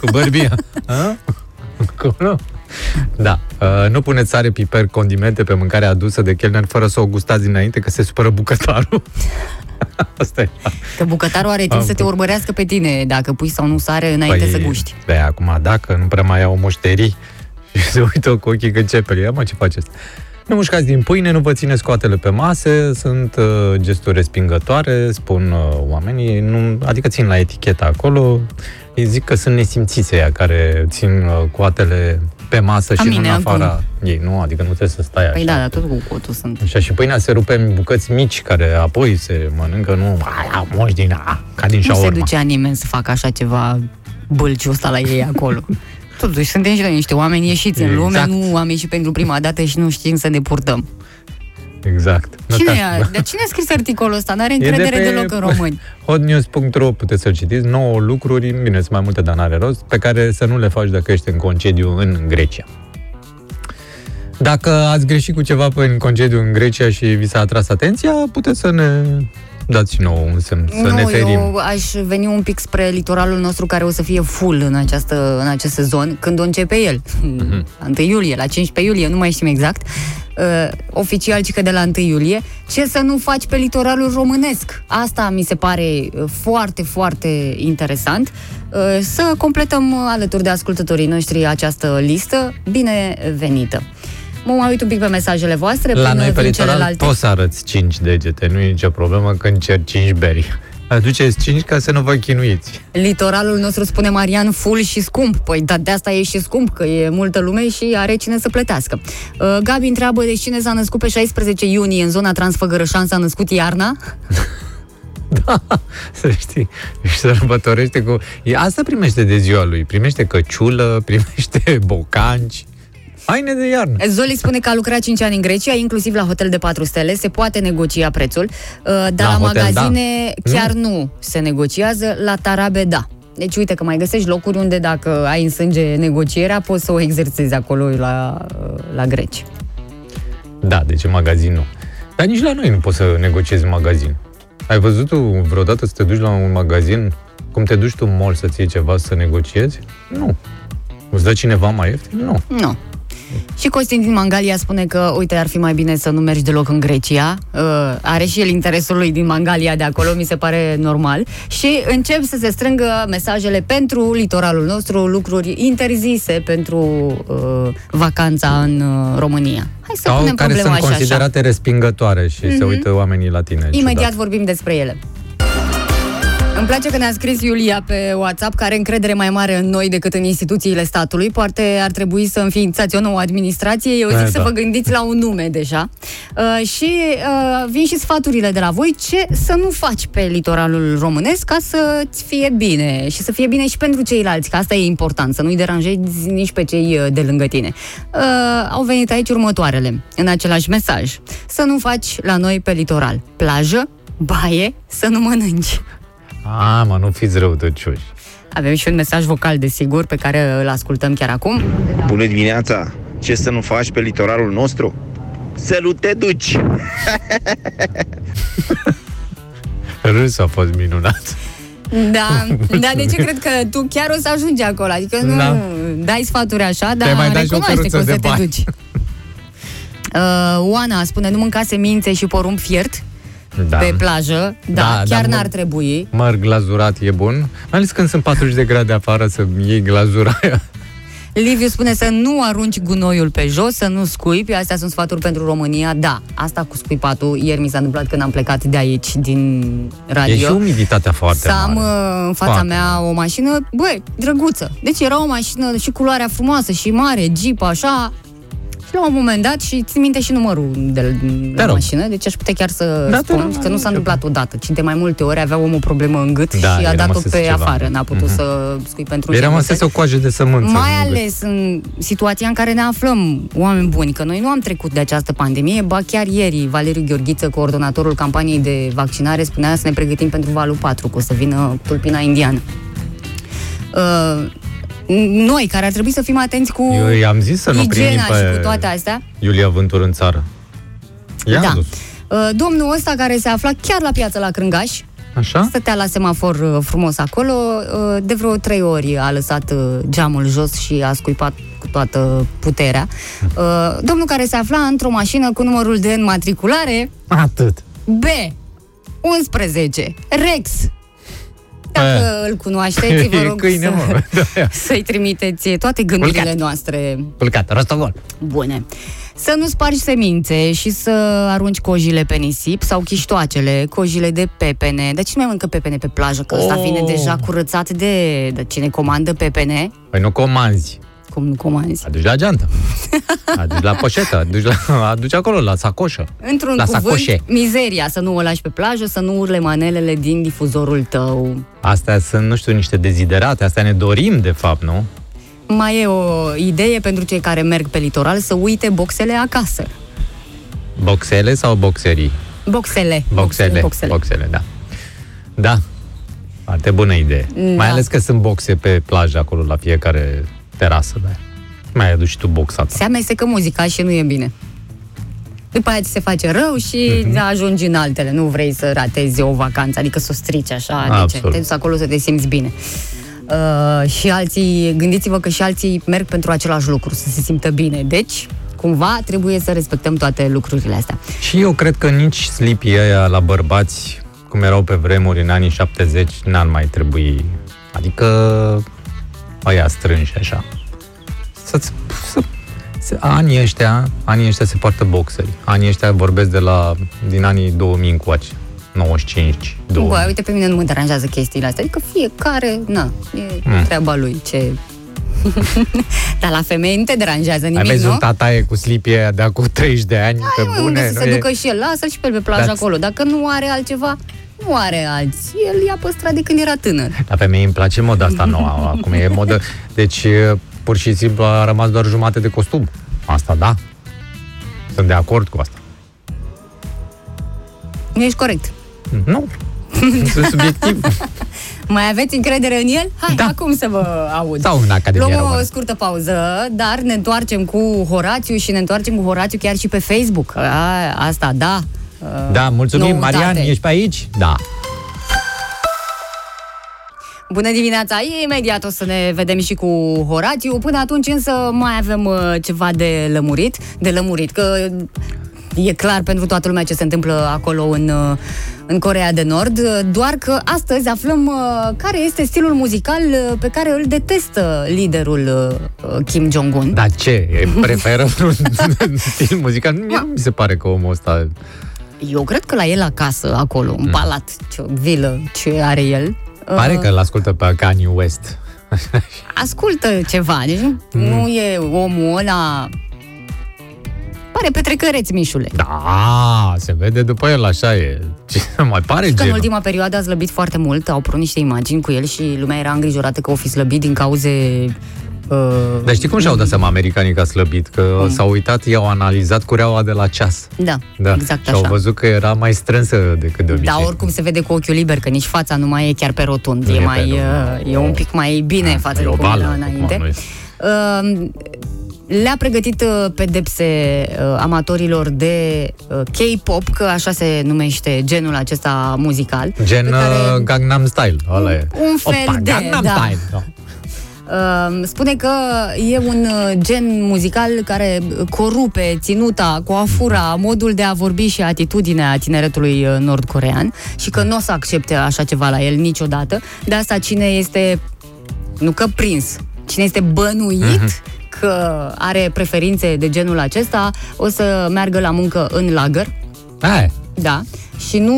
Cu bărbia. A? Cum nu? Da. Uh, nu puneți sare, piper, condimente pe mâncarea adusă de chelner fără să o gustați dinainte, că se supără bucătarul. Asta e. Că bucătarul are timp Am să te pus. urmărească pe tine dacă pui sau nu sare înainte să guști. Păi acum, dacă nu prea mai au moșterii și se uită cu ochii că ce ia mă, ce faceți? Nu mușcați din pâine, nu vă țineți coatele pe mase, sunt uh, gesturi respingătoare, spun uh, oamenii, nu, adică țin la eticheta acolo, îi zic că sunt nesimțiți ăia care țin uh, coatele pe masă Ca și nu mine în afara acum. ei, nu? Adică nu trebuie să stai așa. Păi da, dar tot cu cotul sunt. Așa, și pâinea se rupe în bucăți mici, care apoi se mănâncă, nu, aia, moși din, a, ca din Nu se șaorma. ducea nimeni să facă așa ceva bâlciul ăsta la ei acolo. Totuși, suntem și noi niște oameni ieșiți în lume, Exact. nu am ieșit pentru prima dată și nu știm să ne purtăm. Exact. Cine, Notați- a, de cine a scris articolul ăsta? N-are E de încredere pe- deloc în români. hotnews.ro puteți să-l citiți, 9 lucruri, bine, sunt mai multe, dar n-are rost, pe care să nu le faci dacă ești în concediu în Grecia. Dacă ați greșit cu ceva pe în concediu în Grecia și vi s-a atras atenția, puteți să ne dați și nouă un semn, să ne nu, ferim. eu aș veni un pic spre litoralul nostru care o să fie full în, această, în acest sezon, când o începe el. Mhm. 1 iulie, la 15 iulie, nu mai știm exact. Uh, oficial, ci că de la 1 iulie. Ce să nu faci pe litoralul românesc? Asta mi se pare uh, foarte, foarte interesant. Uh, să completăm uh, alături de ascultătorii noștri această listă. Binevenită! Mă mai uit un pic pe mesajele voastre. La până noi pe vin litoral celelalte. poți să arăți 5 degete, nu e nicio problemă când cer 5 beri. Aduceți 5 ca să nu vă chinuiți. Litoralul nostru, spune Marian, full și scump. Păi, dar de asta e și scump, că e multă lume și are cine să plătească. Uh, Gabi întreabă, deci cine s-a născut pe 16 iunie în zona Transfăgărășan s-a născut iarna? Să știi, și sărbătorește cu... E, Asta primește de ziua lui. Primește căciulă, primește bocanci, haine de iarnă. Zoli spune că a lucrat 5 ani în Grecia, inclusiv la hotel de 4 stele, se poate negocia prețul, uh, dar La la, hotel, magazine da. chiar nu se negociază, la tarabe da. Deci uite că mai găsești locuri unde dacă ai în sânge negocierea, poți să o exersezi acolo la, uh, la greci. Da, deci în magazin nu. Dar nici la noi nu poți să negociezi în magazin. Ai văzut tu vreodată să te duci la un magazin, cum te duci tu în mall să-ți iei ceva să negociezi? Nu. Îți dă cineva mai ieftin? Nu. Nu. Și Costin din Mangalia spune că, uite, ar fi mai bine să nu mergi deloc în Grecia. Uh, are și el interesul lui din Mangalia de acolo, mi se pare normal. Și încep să se strângă mesajele pentru litoralul nostru, lucruri interzise pentru uh, vacanța în uh, România. Hai să Sau punem care problema sunt așa, considerate așa. respingătoare și se Mhm. uită oamenii la tine. Imediat ciudat. vorbim despre ele. Îmi place că ne-a scris Iulia pe WhatsApp că are încredere mai mare în noi decât în instituțiile statului. Poate ar trebui să înființați o nouă administrație. Eu zic Eh, să da. vă gândiți la un nume deja. Uh, și uh, vin și sfaturile de la voi ce să nu faci pe litoralul românesc ca să-ți fie bine și să fie bine și pentru ceilalți, că asta e important, să nu-i deranjezi nici pe cei uh, de lângă tine. Uh, au venit aici următoarele, în același mesaj. Să nu faci la noi pe litoral. Plajă, baie, să nu mănânci. A, mă, nu fiți răutăcioși. Avem și un mesaj vocal, desigur, pe care îl ascultăm chiar acum. Bună dimineața! Ce să nu faci pe litoralul nostru? Să nu te duci! Râsul a fost minunat. Da, da, de ce cred că tu chiar o să ajungi acolo? Adică nu Da. dai sfaturi așa, Te-ai mai dar dat și o recunoaște că o căruță să de te bani. duci. Uh, Oana spune, nu mânca semințe și porumb fiert Da. pe plajă. Da, Da, chiar dar n-ar mă- trebui. Măr glazurat e bun, mai ales când sunt 40 de grade afară să iei glazura aia. Liviu spune să nu arunci gunoiul pe jos, să nu scuipi. Astea sunt sfaturi pentru România. Da, asta cu scuipatul, ieri mi s-a întâmplat când am plecat de aici, din radio. E și umiditatea foarte să am mare. uh, în fața Foarte mea o mașină, băi, drăguță. Deci era o mașină și culoarea frumoasă și mare, Jeep, așa. Și la un moment dat, și țin minte și numărul de la rog. mașină, deci aș putea chiar să Da, da, te spun rog, că nu s-a întâmplat odată, ci de mai multe ori avea omul o problemă în gât Da, și îi a dat-o rămăsese pe ceva. afară, n-a putut Mhm. să scui pentru Îi gemete. rămăsese o coajă de sămânță. Mai în gât. ales în situația în care ne aflăm, oameni buni, că noi nu am trecut de această pandemie, ba chiar ieri Valeriu Gheorghiță, coordonatorul campaniei de vaccinare, spunea să ne pregătim pentru valul 4, că o să vină tulpina indiană. Uh, noi, care ar trebui să fim atenți cu Eu i-am zis să nu primim igiena și pe cu toate astea, Iulia Vântur în țară. I-am Da. dus. Uh, Domnul ăsta care se afla chiar la piață la Crângaș, Așa? stătea la semafor uh, frumos acolo, uh, de vreo trei ori a lăsat uh, geamul jos și a scuipat cu toată puterea. Uh, Domnul care se afla într-o mașină cu numărul de înmatriculare Atât. B 11 Rex. Dacă îl cunoașteți, vă E rog câine, să, mă. Da. să-i trimiteți toate gândurile Culcat. noastre Culcat, rostogol. Bune. Să nu spargi semințe și să arunci cojile pe nisip sau chiștoacele, cojile de pepene. Dar cine mai mănâncă pepene pe plajă? Că ăsta Oh. vine deja curățat de, de cine comandă pepene. Păi nu comanzi. Cum nu comanzi? Aduci la geantă. Aduci la poșetă. Aduci, la, aduci acolo, la sacoșă. Într-un la cuvânt, sacoșe. mizeria, să nu o lași pe plajă, să nu urle manelele din difuzorul tău. Astea sunt, nu știu, niște deziderate. Astea ne dorim, de fapt, nu? Mai e o idee pentru cei care merg pe litoral să uite boxele acasă. Boxele sau boxerii? Boxele. Boxele. Boxele. Boxele, da. Da. Foarte bună idee. Da. Mai ales că sunt boxe pe plajă acolo, la fiecare terasă. Da. Mai aduci și tu boxa ta. Se amestecă muzica și nu e bine. După aia ți se face rău și Mhm. mm-hmm. ajungi în altele. Nu vrei să ratezi o vacanță, adică să o strici așa. De ce? Absolut. Te duci acolo să te simți bine. Uh, și alții, gândiți-vă că și alții merg pentru același lucru, să se simtă bine. Deci, cumva, trebuie să respectăm toate lucrurile astea. Și eu cred că nici slipii ăia la bărbați, cum erau pe vremuri în anii 70, n-ar mai trebui. Adică aia strânși așa. Să-ți, să, să, anii ăștia, anii ăștia se poartă boxeri. Anii ăștia vorbesc de la, din anii 2000 încoace. 95, 2000. Bă, uite, pe mine nu mă deranjează chestiile astea. Adică fiecare, na, e Mm. treaba lui. Ce... Dar la femei nu te deranjează Ai nimic, vezi nu? un tataie cu slipii aia de acum 30 de ani, pe Hai, mă, unde bune, să nu se e? ducă și el, lasă-l și pe el pe plajă Dar- acolo. Dacă nu are altceva, nu are alți. El i-a păstrat de când era tânăr. La femei îmi place moda asta nouă, acum e modă. Deci, pur și simplu a rămas doar jumate de costum. Asta da. Sunt de acord cu asta. Nu ești corect. Nu. Sunt subiectiv. Mai aveți încredere în el? Hai, da. acum să vă aud. Sau în Academia Luăm o Română. scurtă pauză, dar ne întoarcem cu Horațiu și ne întoarcem cu Horațiu chiar și pe Facebook. A, asta, da. Da, mulțumim, Noutate. Marian, ești pe aici? Da. Bună dimineața! Imediat o să ne vedem și cu Horațiu. Până atunci însă mai avem uh, ceva de lămurit. De lămurit, că e clar pentru toată lumea ce se întâmplă acolo în, uh, în Corea de Nord, uh, doar că astăzi aflăm uh, care este stilul muzical uh, pe care îl detestă liderul uh, Kim Jong-un. Dar ce? E- Preferă un stil muzical? Mie nu mi se pare că omul ăsta... Eu cred că la el acasă, acolo, Mm. în palat, ce vilă ce are el, Pare uh, că l-ascultă pe Kanye West. ascultă ceva. Deci nu, Mm. nu e omul ăla... Pare petrecăreț, Mișule. Da, se vede după el, așa e. Ce mai pare Că în genul. ultima perioadă a slăbit foarte mult, au apărut niște imagini cu el și lumea era îngrijorată că o fi slăbit din cauze... Uh, Dar știi cum și-au dat seama americanii că a slăbit? Că s-au uitat, i-au analizat cureaua de la ceas. da, Da. exact și au așa. văzut că era mai strânsă decât de obicei. Dar oricum se vede cu ochiul liber, că nici fața nu mai e chiar pe rotund. Nu e, e mai, pe uh, e un pic mai bine față e de o cum vală, era acum, înainte. nu e- Uh, le-a pregătit uh, pedepse uh, amatorilor de uh, K-pop, că așa se numește genul acesta muzical. Gen pe care- uh, Gangnam Style. Ăla e. un fel Opa, de, Gangnam da. Style. Da. Uh, spune că e un uh, gen muzical care corupe ținuta, coafura, modul de a vorbi și atitudinea tineretului uh, nord-corean și că nu o să accepte așa ceva la el niciodată. De asta cine este, nu că prins, cine este bănuit Mhm. că are preferințe de genul acesta, o să meargă la muncă în lagăr. Aia. Da. Și nu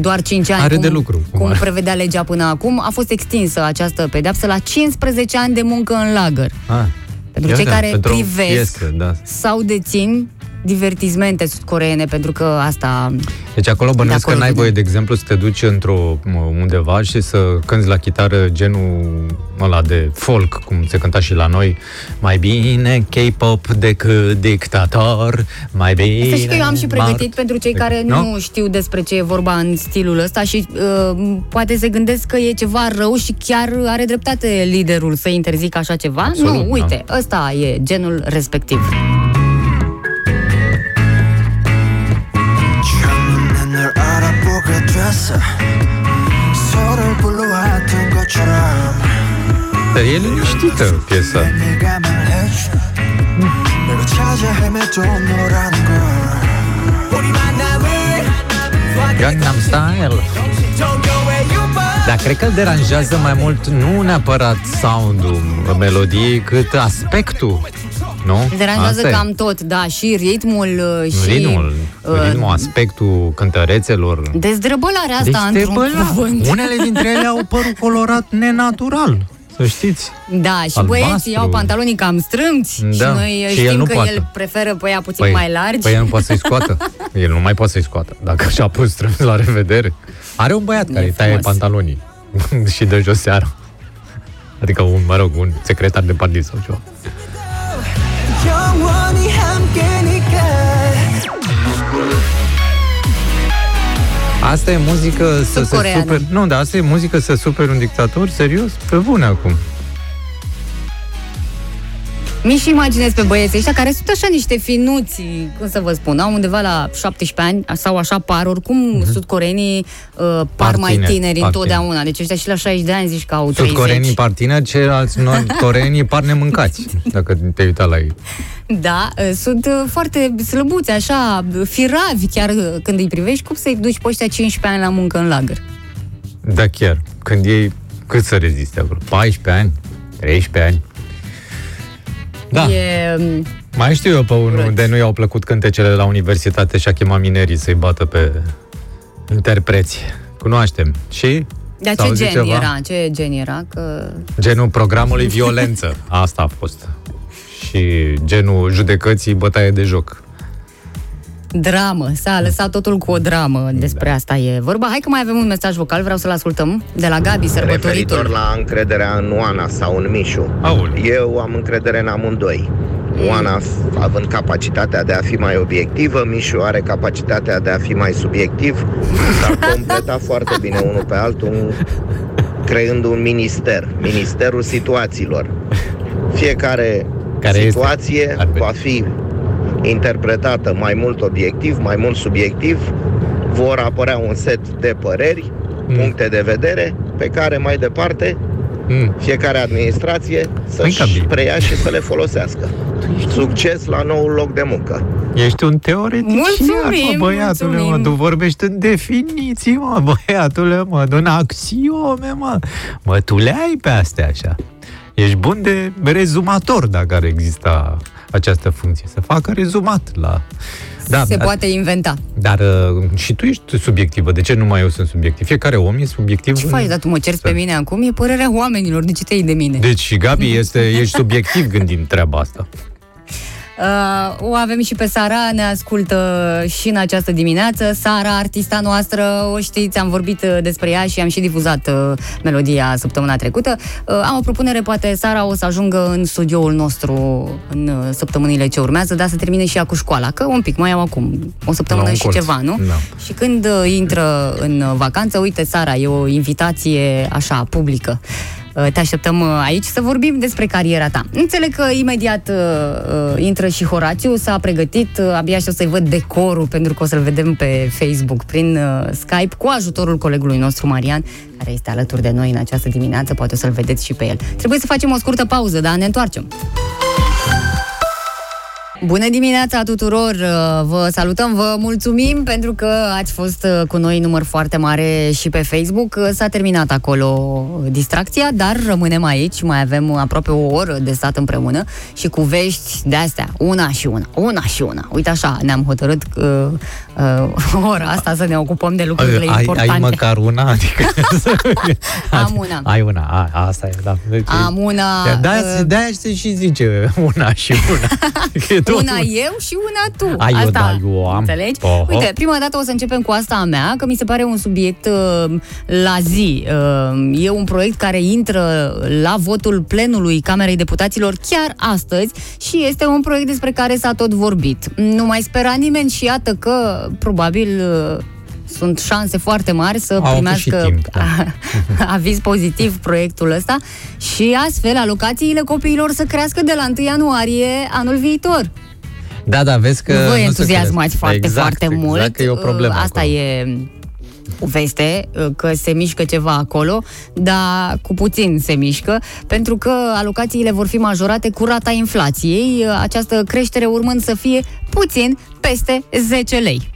doar 5 ani, Are cum, de lucru, cum cum are. prevedea legea până acum, a fost extinsă această pedeapsă la 15 ani de muncă în lagăr. Ah. Pentru Ia cei da, care pentru o privesc piesă, da. sau dețin divertismente sud-coreene, pentru că asta... Deci acolo bănuiesc De acolo că n-ai vine. voie, de exemplu, să te duci într-o mă, undeva și să cânti la chitară genul ăla de folk, cum se cânta și la noi. Mai bine K-pop decât dictator, mai bine... Să știi că eu am și pregătit Mart- pentru cei care Nu? nu știu despre ce e vorba în stilul ăsta și uh, poate se gândesc că e ceva rău și chiar are dreptate liderul să interzică așa ceva. Absolut, nu, da. uite, ăsta e genul respectiv. 알아보게 됐어 서로를 불러왔던 것처럼 Dar e liniștită piesa. 네가 말해줘 내가 찾아 헤매도 너라는 걸 우리 만남을 Gangnam Style. Dar cred că îl deranjează mai mult nu neapărat sound-ul melodiei, cât aspectul. Nu? Îl deranjează Asta e. cam tot, da, și ritmul uh, și... Ritmul, uh, ritmul, aspectul cântărețelor. Dezdrabălarea asta, Deci te într-un băla. cuvânt. Unele dintre ele au părul colorat nenatural, să știți. Da, și Albastru. băieții au pantalonii cam strâmți Da, și noi și știm el nu că poate. el preferă pe ea puțin mai largi. Păi el nu poate să-i scoată. El nu mai poate să-i scoată. Dacă și-a pus strâns la revedere. Are un băiat care îi taie frumos. pantalonii și dă jos seara. Adică un, mă rog, un secretar de partid sau ceva. 영원히 함께니까 Asta e muzică să se Sud-coreană. super... Nu, dar asta e muzică să super un dictator? Serios? Pe bune acum. Mi-și imaginez pe băieții ăștia care sunt așa niște finuți, cum să vă spun, au undeva la 17 ani sau așa par, oricum uh-huh. sudcoreenii uh, par mai tineri, tineri par întotdeauna. Deci ăștia și la 60 de ani zici că au 30. Sud-coreenii par tineri, ceilalți nord-coreenii par nemâncați, dacă te uita la ei. Da, uh, sunt uh, foarte slăbuți, așa, firavi chiar uh, când îi privești. Cum să-i duci pe ăștia 15 ani la muncă în lagăr? Da, chiar. Când ei, cât să reziste acolo? 14 ani? 13 ani? Da. E, um, Mai știu eu pe unul de nu i-au plăcut cântecele la universitate și a chemat minerii să-i bată pe interpreți. Cunoaștem. Și? dar S-a ce auzit gen ceva? era? Ce gen era? Că... Genul programului violență. Asta a fost. Și genul judecății bătaie de joc. Dramă, s-a lăsat totul cu o dramă, despre Da. asta e vorba. Hai că mai avem un mesaj vocal, vreau să-l ascultăm, de la Gabi, Referitor sărbătoritul. la încrederea în Oana sau în Mișu, Aul. eu am încredere în amândoi. Mm. Oana având capacitatea de a fi mai obiectivă, Mișu are capacitatea de a fi mai subiectiv, s-ar completa foarte bine unul pe altul, creând un minister, Ministerul Situațiilor. Fiecare Care este? situație Ar fi. va fi interpretată mai mult obiectiv, mai mult subiectiv, vor apărea un set de păreri, Mm. puncte de vedere, pe care mai departe Mm. fiecare administrație să-și Gabi. preia și să le folosească. Succes la noul loc de muncă! Ești un teoretician, Mulțumim, mă, băiatule, mă. mulțumim. Tu vorbești în definiții, mă, băiatule, mă, în axiome, mă. Mă, tu le ai pe astea așa. Ești bun de rezumator, dacă ar exista această funcție. Să facă rezumat la... Da, Se dar- poate inventa. Dar uh, și tu ești subiectivă. De ce numai eu sunt subiectiv? Fiecare om e subiectiv. Ce în- faci, dar tu mă cerți pe mine acum? E părerea oamenilor, de ce te iei de mine? Deci și Gabi este, ești subiectiv gândind treaba asta. Uh, o avem și pe Sara, ne ascultă și în această dimineață. Sara, artista noastră, o știți, am vorbit uh, despre ea și am și difuzat uh, melodia săptămâna trecută. Uh, am o propunere, poate Sara o să ajungă în studioul nostru în uh, săptămânile ce urmează, dar să termine și ea cu școala, că un pic, mai au acum o săptămână La un și colț. ceva, nu? Da. Și când uh, intră în uh, vacanță, uite, Sara, e o invitație așa, publică. Uh, Te așteptăm uh, aici să vorbim despre cariera ta. Înțeleg că imediat uh, uh, intră și Horațiu, s-a pregătit, uh, abia aștept să-i văd decorul, pentru că o să-l vedem pe Facebook prin uh, Skype, cu ajutorul colegului nostru Marian, care este alături de noi în această dimineață, poate o să-l vedeți și pe el. Trebuie să facem o scurtă pauză, dar ne întoarcem. Bună dimineața tuturor! Uh, Vă salutăm, vă mulțumim pentru că ați fost uh, cu noi număr foarte mare și pe Facebook. Uh, S-a terminat acolo distracția, dar rămânem aici, mai avem aproape o oră de stat împreună și cu vești de astea, una și una, una și una. Uite așa, ne-am hotărât că uh, ora asta să ne ocupăm de lucrurile ai, importante. ai măcar una? Adică, Am una. Ai una, a, asta e, da. Deci, Am una, De-aia, uh, de-aia se și zice una și una. Că e tot Una eu și una tu. Ai, eu, asta, da, eu am. Înțelegi? Oho. Uite, prima dată o să începem cu asta a mea, că mi se pare un subiect uh, la zi. Uh, e un proiect care intră la votul plenului Camerei Deputaților chiar astăzi și este un proiect despre care s-a tot vorbit. Nu mai spera nimeni și iată că probabil uh, sunt șanse foarte mari să Au avut primească și timp, da. aviz pozitiv proiectul ăsta și astfel alocațiile copiilor să crească de la 1 ianuarie anul viitor. Da, da, vezi că... Vă nu se entuziasmați crede. foarte, exact, foarte exact, mult. că e o problemă Asta acolo. e o veste uh, că se mișcă ceva acolo, dar cu puțin se mișcă, pentru că alocațiile vor fi majorate cu rata inflației, uh, această creștere urmând să fie puțin peste 10 lei.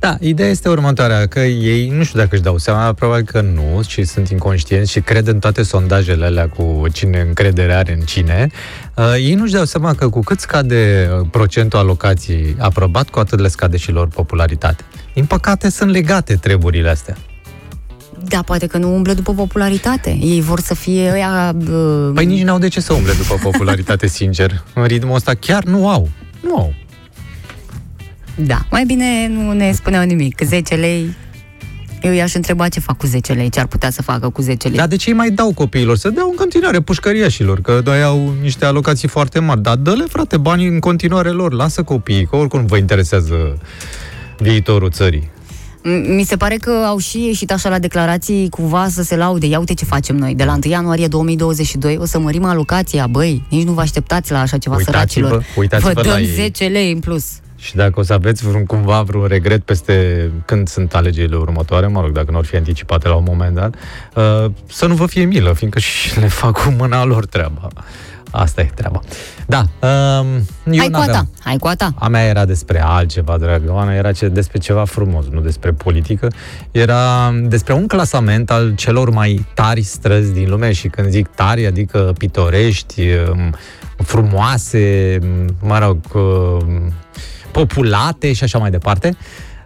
Da, ideea este următoarea, că ei, nu știu dacă își dau seama, probabil că nu, și sunt inconștienți și cred în toate sondajele alea cu cine încredere are în cine. Uh, ei nu-și dau seama că cu cât scade uh, procentul alocației aprobat, cu atât le scade și lor popularitatea. Din păcate sunt legate treburile astea. Da, poate că nu umblă după popularitate. Ei vor să fie ăia... Uh, Păi nici n-au de ce să umble după popularitate, sincer. În ritmul ăsta chiar nu au. Nu au. Da, mai bine nu ne spuneau nimic. 10 lei... Eu i-aș întreba ce fac cu 10 lei, ce ar putea să facă cu 10 lei. Dar de ce îi mai dau copiilor? Să dau în continuare pușcăriașilor, că doi au niște alocații foarte mari. Dar dă-le, frate, banii în continuare lor. Lasă copiii, că oricum vă interesează viitorul țării. M- Mi se pare că au și ieșit așa la declarații cumva să se laude. Ia uite ce facem noi. De la 1 ianuarie 2022 o să mărim alocația. Băi, nici nu vă așteptați la așa ceva Uitați-vă- săracilor. uitați-vă vă la dăm ei. 10 lei în plus. Și dacă o să aveți vreun, cumva vreun regret peste când sunt alegerile următoare, mă rog, dacă nu ar fi anticipate la un moment dat, uh, să nu vă fie milă, fiindcă și le fac cu mâna lor treaba. Asta e treaba. Da, um, eu Hai cu a n-aveam- ta, hai cu a ta. A mea era despre altceva, dragă Oana, era ce, despre ceva frumos, nu despre politică. Era despre un clasament al celor mai tari străzi din lume și când zic tari, adică pitorești, um, frumoase, um, mă rog, um, populate și așa mai departe.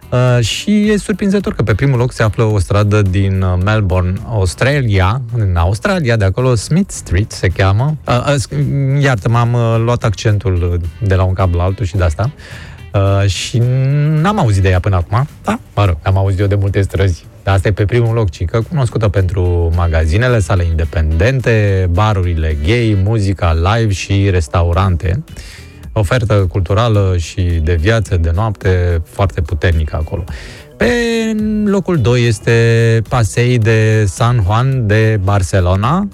Uh, și e surprinzător că pe primul loc se află o stradă din uh, Melbourne, Australia, în Australia, de acolo Smith Street se cheamă. Uh, uh, sc- iartă, m-am uh, luat accentul uh, de la un cap la altul și de asta. Uh, și n-am auzit de ea până acum. Da, mă rog, am auzit eu de multe străzi. Dar asta e pe primul loc, ci că cunoscută pentru magazinele sale independente, barurile gay, muzica live și restaurante ofertă culturală și de viață, de noapte, foarte puternică acolo. Pe locul 2 este Pasei de San Juan de Barcelona.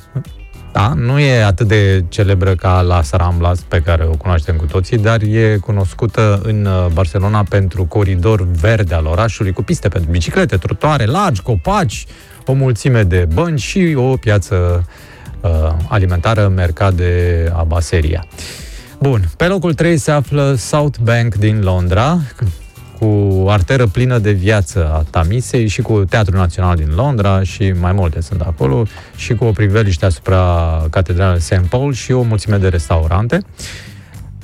Da, nu e atât de celebră ca la Ramblas, pe care o cunoaștem cu toții, dar e cunoscută în uh, Barcelona pentru coridor verde al orașului, cu piste pentru biciclete, trotuare largi, copaci, o mulțime de bănci și o piață uh, alimentară, Mercade Abaseria. Bun, pe locul 3 se află South Bank din Londra, cu arteră plină de viață a Tamisei și cu Teatrul Național din Londra și mai multe sunt acolo și cu o priveliște asupra Catedralei St. Paul și o mulțime de restaurante.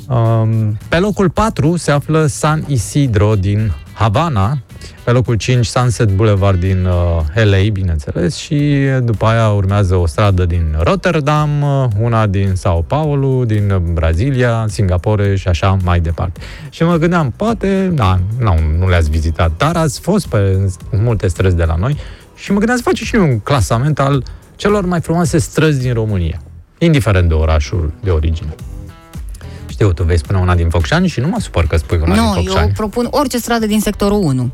Um, pe locul 4 se află San Isidro din Havana, pe locul 5 Sunset Boulevard din uh, LA, bineînțeles, și după aia urmează o stradă din Rotterdam, uh, una din Sao Paulo, din uh, Brazilia, Singapore și așa mai departe. Și mă gândeam, poate, da, nu, nu le-ați vizitat, dar ați fost pe multe străzi de la noi și mă gândeam să facem și noi un clasament al celor mai frumoase străzi din România, indiferent de orașul de origine. Știu, tu vei spune una din Focșani și nu mă supăr că spui una din Nu, eu Focșani. propun orice stradă din sectorul 1 Nu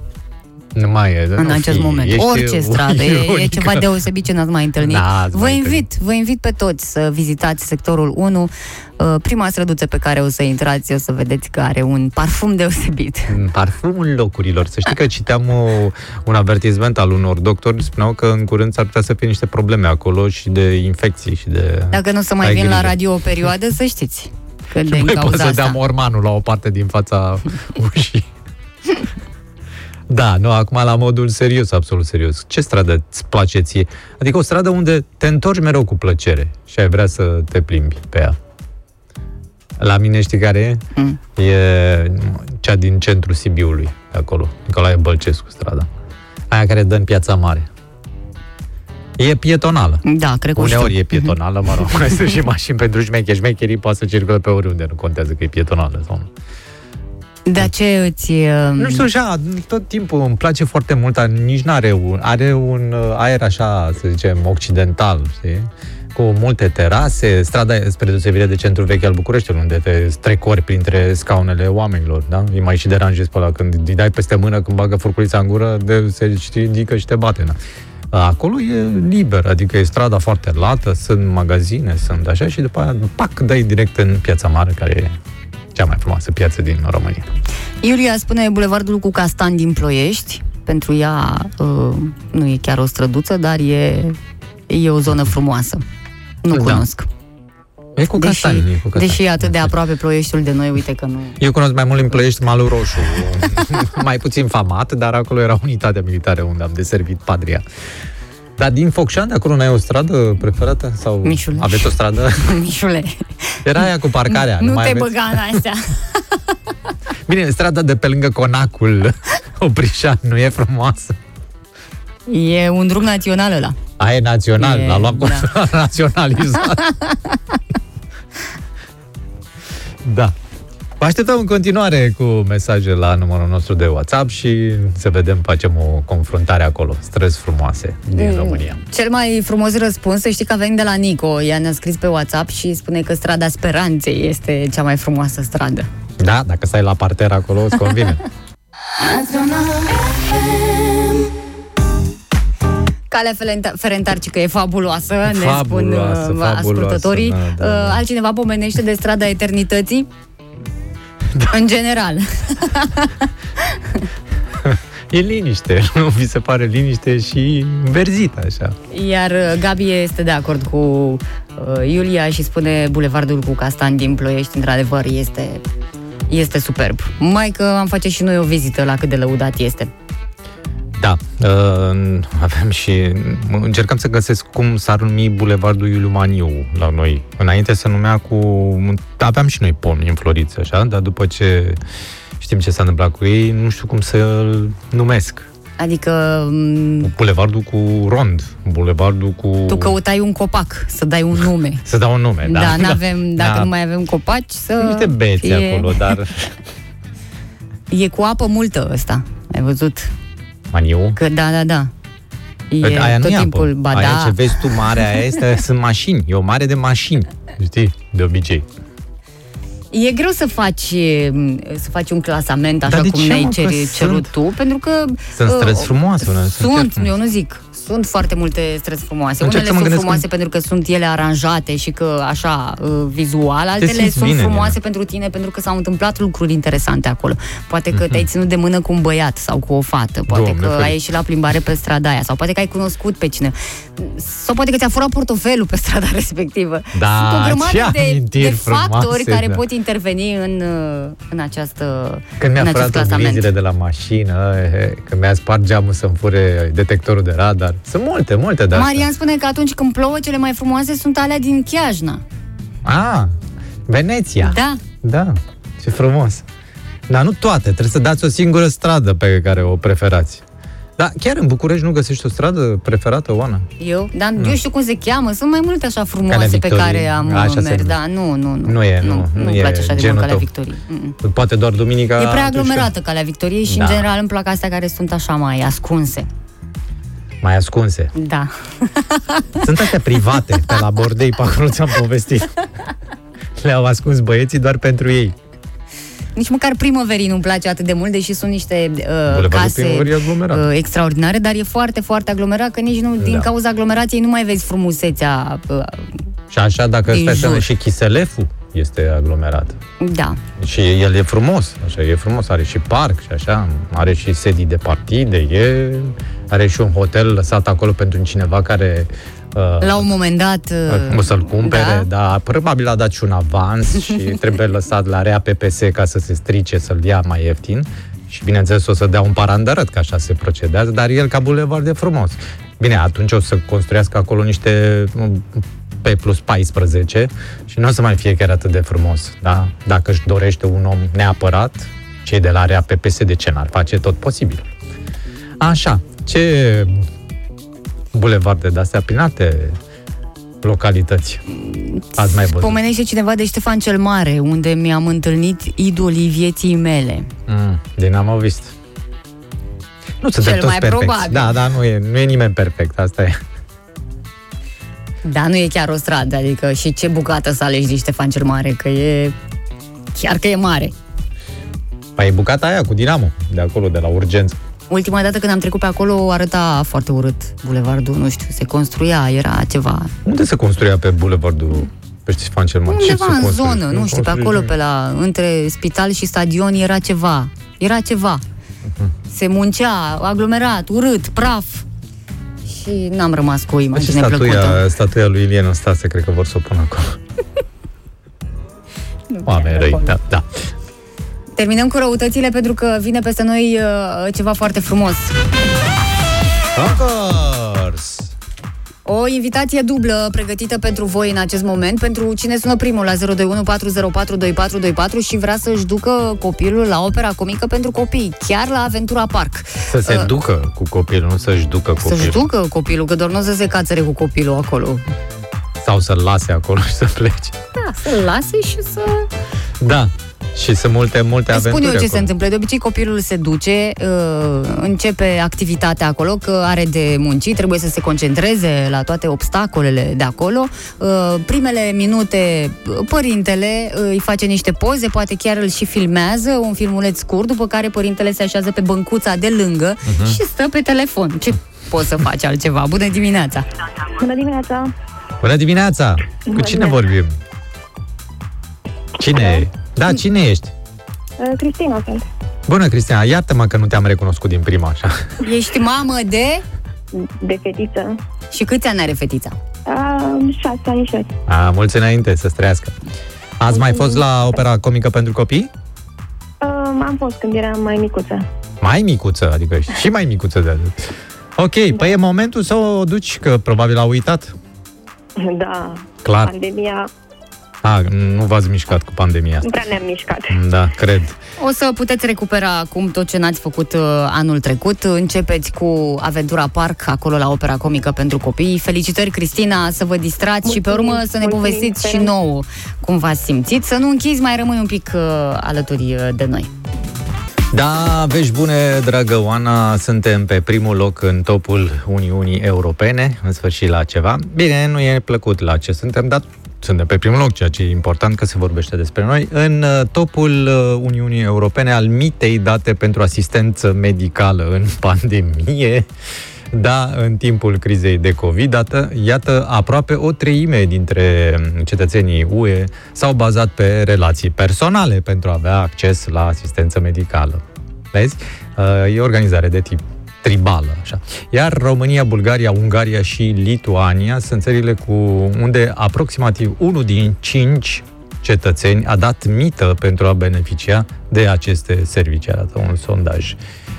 mai e. în nu acest fi, moment. ești Orice stradă. E, e ironică. ceva deosebit ce n-ați mai întâlnit. N-ați vă mai invit, vă invit pe toți să vizitați sectorul 1. Uh, Prima străduță pe care o să intrați, o să vedeți că are un parfum deosebit. Parfumul locurilor. Să știi că citeam o, un avertisment al unor doctori, spuneau că în curând s-ar putea să fie niște probleme acolo și de infecții și de... Dacă nu o să mai Ai vin la grijă. radio o perioadă, să știți. Că de Nu în mai poate cauza să dea asta. mormanul la o parte din fața ușii. Da, nu, acum la modul serios, absolut serios. Ce stradă îți place ție? Adică o stradă unde te întorci mereu cu plăcere și ai vrea să te plimbi pe ea. La mine știi care e? Mm. E cea din centrul Sibiului, de acolo. Nicolae Bălcescu strada. Aia care dă în piața mare. E pietonală. Da, cred că o Uneori știu. e pietonală, mă rog. Mai sunt și mașini pentru șmecheri. Șmecherii poate să circule pe oriunde, nu contează că e pietonală sau nu. De ce îți... uh, Nu știu, așa, tot timpul îmi place foarte mult, dar nici n-are un, are un uh, aer așa, să zicem, occidental, știi? Cu multe terase, strada e spre deosebire de centrul vechi al Bucureștiului, unde te strecori printre scaunele oamenilor, da? Îi mai și deranjezi pe ăla când îi dai peste mână, când bagă furculița în gură, de, se și ridică și te bate, da? Acolo e liber, adică e strada foarte lată, sunt magazine, sunt așa și după aia, pac, dai direct în piața mare, care e cea mai frumoasă piață din România. Iulia spune Bulevardul cu Castan din Ploiești. Pentru ea uh, nu e chiar o străduță, dar e, e o zonă frumoasă. Nu Da. cunosc. E cu Deși, castani, e cu castani. deși e atât de aproape Ploieștiul de noi, uite că nu... Eu cunosc mai mult în Ploiești Malul Roșu, mai puțin famat, dar acolo era unitatea militară unde am deservit patria. Dar din Focșani, de acolo n-ai o stradă preferată? Sau Mișule. aveți o stradă? Mișule, Era aia cu parcarea. nu mai te aveți? băga în astea. Bine, strada de pe lângă Conacul Oprișan nu e frumoasă. E un drum național ăla. Aia e național, E, l-a luat da. da. naționalizat. da. Vă așteptăm în continuare cu mesaje la numărul nostru de WhatsApp și să vedem, facem o confruntare acolo. Străzi frumoase din Mm. România. Cel mai frumos răspuns, să știi că a venit de la Nico. Ea ne-a scris pe WhatsApp și spune că strada Speranței este cea mai frumoasă stradă. Da, dacă stai la parter acolo, îți convine. Calea Ferenta- Ferentarcică e fabuloasă, ne Fabuloasă, spun uh, fabuloasă, ascultătorii. da, da, da. Uh, Altcineva pomenește de strada Eternității? Da. În general. E liniște, nu vi se pare liniște și verzită așa. Iar uh, Gabi este de acord cu uh, Iulia și spune Bulevardul cu Castan din Ploiești, într-adevăr, este, este superb. Mai că am face și noi o vizită la cât de lăudat este. Da, uh, avem și... Încercăm să găsesc cum s-ar numi Bulevardul Iuliu Maniu la noi. Înainte se numea cu... Aveam și noi pomi în Floriță, așa, dar după ce știm ce s-a întâmplat cu ei, nu știu cum să-l numesc. Adică m, Bulevardul cu rond, bulevardul cu... tu căutai un copac să dai un nume. Să dau un nume, da? Da, n-avem, dacă Da. nu mai avem copaci, să... Niște beți fie- acolo, dar... E cu apă multă ăsta, ai văzut? Maniu? Că da, da, da. E aia tot nu e timpul, apă. ba aia da. ce vezi tu, marea aia este, sunt mașini. E o mare de mașini, știi, de obicei. E greu să faci, m, să faci un clasament așa Dar de cum ce, ne-ai mă, că ceri, sunt- cerut tu, pentru că... Sunt uh, străzi frumoase, unele sunt chiar Sunt, frumoase. eu nu zic. Sunt foarte multe străzi frumoase. Încerc Unele să mă sunt gândesc frumoase cum- pentru că sunt ele aranjate și că așa uh, vizual, altele simți sunt bine, frumoase Nina. pentru tine pentru că s-au întâmplat lucruri interesante acolo. Poate că Mhm. te-ai ținut de mână cu un băiat sau cu o fată, poate Doamne că ferește. ai ieșit la plimbare pe strada aia sau poate că ai cunoscut pe cine. Sau poate că ți-a furat portofelul pe strada respectivă. Da, sunt o ce grămadă de, amintiri de factori frumoase, care da. pot interveni în, uh, în această Când mi-a în acest furat clasament. oglinzile de la mașină, eh, eh, când mi-a spart geamul să-mi fure detectorul de radar. Sunt multe, multe de astea. Marian spune că atunci când plouă, cele mai frumoase sunt alea din Chiajna. Ah, Veneția. Da. Da, ce frumos. Dar nu toate, trebuie să dați o singură stradă pe care o preferați. Dar chiar în București nu găsești o stradă preferată, Oana? Eu? Dar Nu. eu știu cum se cheamă. Sunt mai multe așa frumoase Calea pe Victoriei. care am Așa se mers. numește. Da, nu, nu, nu. Nu e, nu, nu Nu-mi e place așa de mult genul Calea tău. Victoriei. Mm-mm. Poate doar duminica... E prea atunci aglomerată Calea Victoriei și, Da. în general, îmi plac astea care sunt așa mai ascunse. Când- Mai ascunse. Da. Sunt astea private, pe la bordei, pe acolo ți-am povestit. Le-au ascuns băieții doar pentru ei. Nici măcar primăverii nu-mi place atât de mult, deși sunt niște uh, Bulevardul case Primăverii e aglomerat. uh, extraordinare, dar e foarte, foarte aglomerat, că nici nu, din Da. cauza aglomerației nu mai vezi frumusețea. Uh, Și așa, dacă Din stai să jur. ne și Chiseleful este aglomerat. da. Și el e frumos, așa, e frumos, are și parc și așa, are și sedii de partide, e, are și un hotel lăsat acolo pentru cineva care uh, La un moment dat... uh, o să-l cumpere, da? da. da, probabil a dat și un avans și trebuie lăsat la rea PPS ca să se strice, să-l ia mai ieftin. Și bineînțeles o să dea un parandărăt, că așa se procedează, dar el ca bulevard de frumos. Bine, atunci o să construiască acolo niște um, P plus 14 și nu o să mai fie chiar atât de frumos. Da? Dacă își dorește un om neapărat, cei de la rea PPS de ce n-ar face tot posibil. Așa, ce bulevarde de-astea prin alte localități ați mai văzut? Pomenește cineva de Ștefan cel Mare, unde mi-am întâlnit idolii vieții mele. Mm, dinamovist. Nu suntem Cel toți mai perfecți. probabil. Da, da, nu e, nu e nimeni perfect, asta e. Da, nu e chiar o stradă, adică și ce bucată să alegi de Ștefan cel Mare, că e... Chiar că e mare. Păi e bucata aia cu Dinamo, de acolo, de la urgență. Ultima dată când am trecut pe acolo arăta foarte urât bulevardul, nu știu, se construia, era ceva... Unde se construia pe bulevardul pe Ștefan cel Mare? Ce Undeva se în construie? zonă, nu știu, pe construie acolo, nimic. pe la, între spital și stadion era ceva. Era ceva. Mhm. Se muncea, aglomerat, urât, praf. Și n-am rămas cu o Bă, ce imagine plăcută. statuia, statuia lui Ilie Năstase, cred că vor să o pună acolo. Oameni răi, da, da. Terminăm cu răutățile pentru că vine peste noi uh, ceva foarte frumos. Concours! O invitație dublă pregătită pentru voi în acest moment, pentru cine sună primul la 02140422424 și vrea să-și ducă copilul la opera comică pentru copii, chiar la Aventura Park. Să se Uh, ducă cu copilul, nu să-și ducă Să-și copilul. ducă copilul, că doar nu o să se cațere cu copilul acolo. Sau să-l lase acolo și să plece. Da, să-l lase și să... Da. Și sunt multe, multe Îți spun aventuri eu ce acolo. se întâmplă. De obicei copilul se duce, uh, începe activitatea acolo, că are de muncit, trebuie să se concentreze la toate obstacolele de acolo. Uh, Primele minute, uh, părintele uh, îi face niște poze, poate chiar îl și filmează, un filmuleț scurt, după care părintele se așează pe băncuța de lângă Mhm. și stă pe telefon. Ce poți să faci altceva? Bună dimineața! Bună dimineața! Bună dimineața! Cu Bună cine dimineața. vorbim? Cine e? Da, cine ești? Uh, Cristina sunt. Bună, Cristina, iartă-mă că nu te-am recunoscut din prima, așa. Ești mamă de... De fetiță. Și câți ani are fetița? Uh, șase anișori. A, mulți înainte să trăiască. Ați mai fost la opera comică pentru copii? Uh, am fost când eram mai micuță. Mai micuță, adică ești și mai micuță de atât. Ok, păi e momentul să o duci, că probabil a uitat. Da. Clar. Pandemia, A, nu v-ați mișcat cu pandemia nu asta. prea ne-am mișcat. Da, cred. O să puteți recupera acum tot ce n-ați făcut uh, anul trecut. Începeți cu Aventura Park, acolo la Opera Comică pentru Copii. Felicitări, Cristina, să vă distrați și pe Mulțumim, urmă să ne mulțumim, povestiți și sperăm. nouă cum v-ați simțit. Să nu închizi, mai rămâi un pic uh, alături uh, de noi. Da, vești bune, dragă Oana, suntem pe primul loc în topul Uniunii Europene, în sfârșit la ceva. Bine, nu e plăcut la ce suntem, dar suntem pe primul loc, ceea ce e important că se vorbește despre noi, în uh, topul uh, Uniunii Europene al mitei date pentru asistență medicală în pandemie. Da, în timpul crizei de COVID, dată, iată, aproape o treime dintre cetățenii UE s-au bazat pe relații personale pentru a avea acces la asistență medicală. Vezi? Uh, E o organizare de tip tribală, așa. Iar România, Bulgaria, Ungaria și Lituania sunt țările cu unde aproximativ unul din cinci cetățeni a dat mită pentru a beneficia de aceste servicii, arată un sondaj.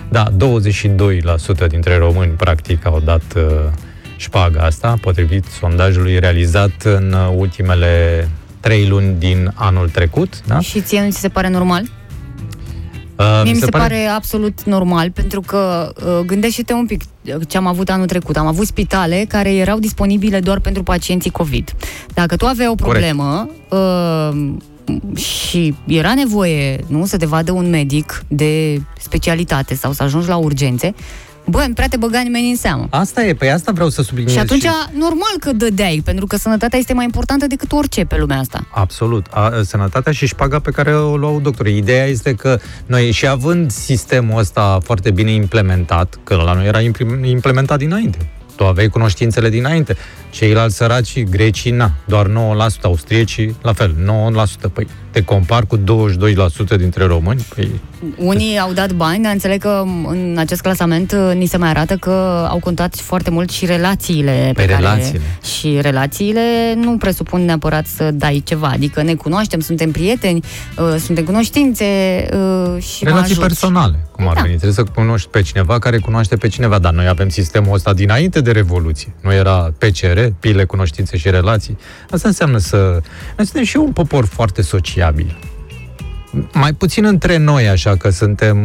Da, 22% dintre români practic au dat uh, șpaga asta, potrivit sondajului realizat în uh, ultimele trei luni din anul trecut. Da? Și ție nu ți se pare normal? Uh, Mie mi se pare... pare absolut normal, pentru că uh, gândește-te un pic uh, ce am avut anul trecut. Am avut spitale care erau disponibile doar pentru pacienții COVID. Dacă tu aveai o problemă uh, și era nevoie nu, să te vadă un medic de specialitate sau să ajungi la urgențe, bă, nu prea te băga nimeni în seamă. Asta e, pe asta vreau să subliniez. Și atunci, normal că dădeai, pentru că sănătatea este mai importantă decât orice pe lumea asta. Absolut. A, sănătatea și șpaga pe care o luau doctorii. Ideea este că noi, și având sistemul ăsta foarte bine implementat, că la noi era imprim- implementat dinainte, tu aveai cunoștințele dinainte, ceilalți săraci, grecii, na, doar 9%, austriecii, la fel, 9%, păi te compar cu 22% dintre români? Păi, Unii au dat bani, dar înțeleg că în acest clasament uh, ni se mai arată că au contat foarte mult și relațiile pe Pe care... relațiile. Și relațiile nu presupun neapărat să dai ceva, adică ne cunoaștem, suntem prieteni, uh, suntem cunoștințe uh, și mă relații ajuți. personale, cum ar Da. veni. Trebuie să cunoști pe cineva care cunoaște pe cineva, dar noi avem sistemul ăsta dinainte de Revoluție. Nu era PCR, pile, cunoștințe și relații. Asta înseamnă să... Noi suntem și un popor foarte sociabil. Mai puțin între noi, așa, că suntem...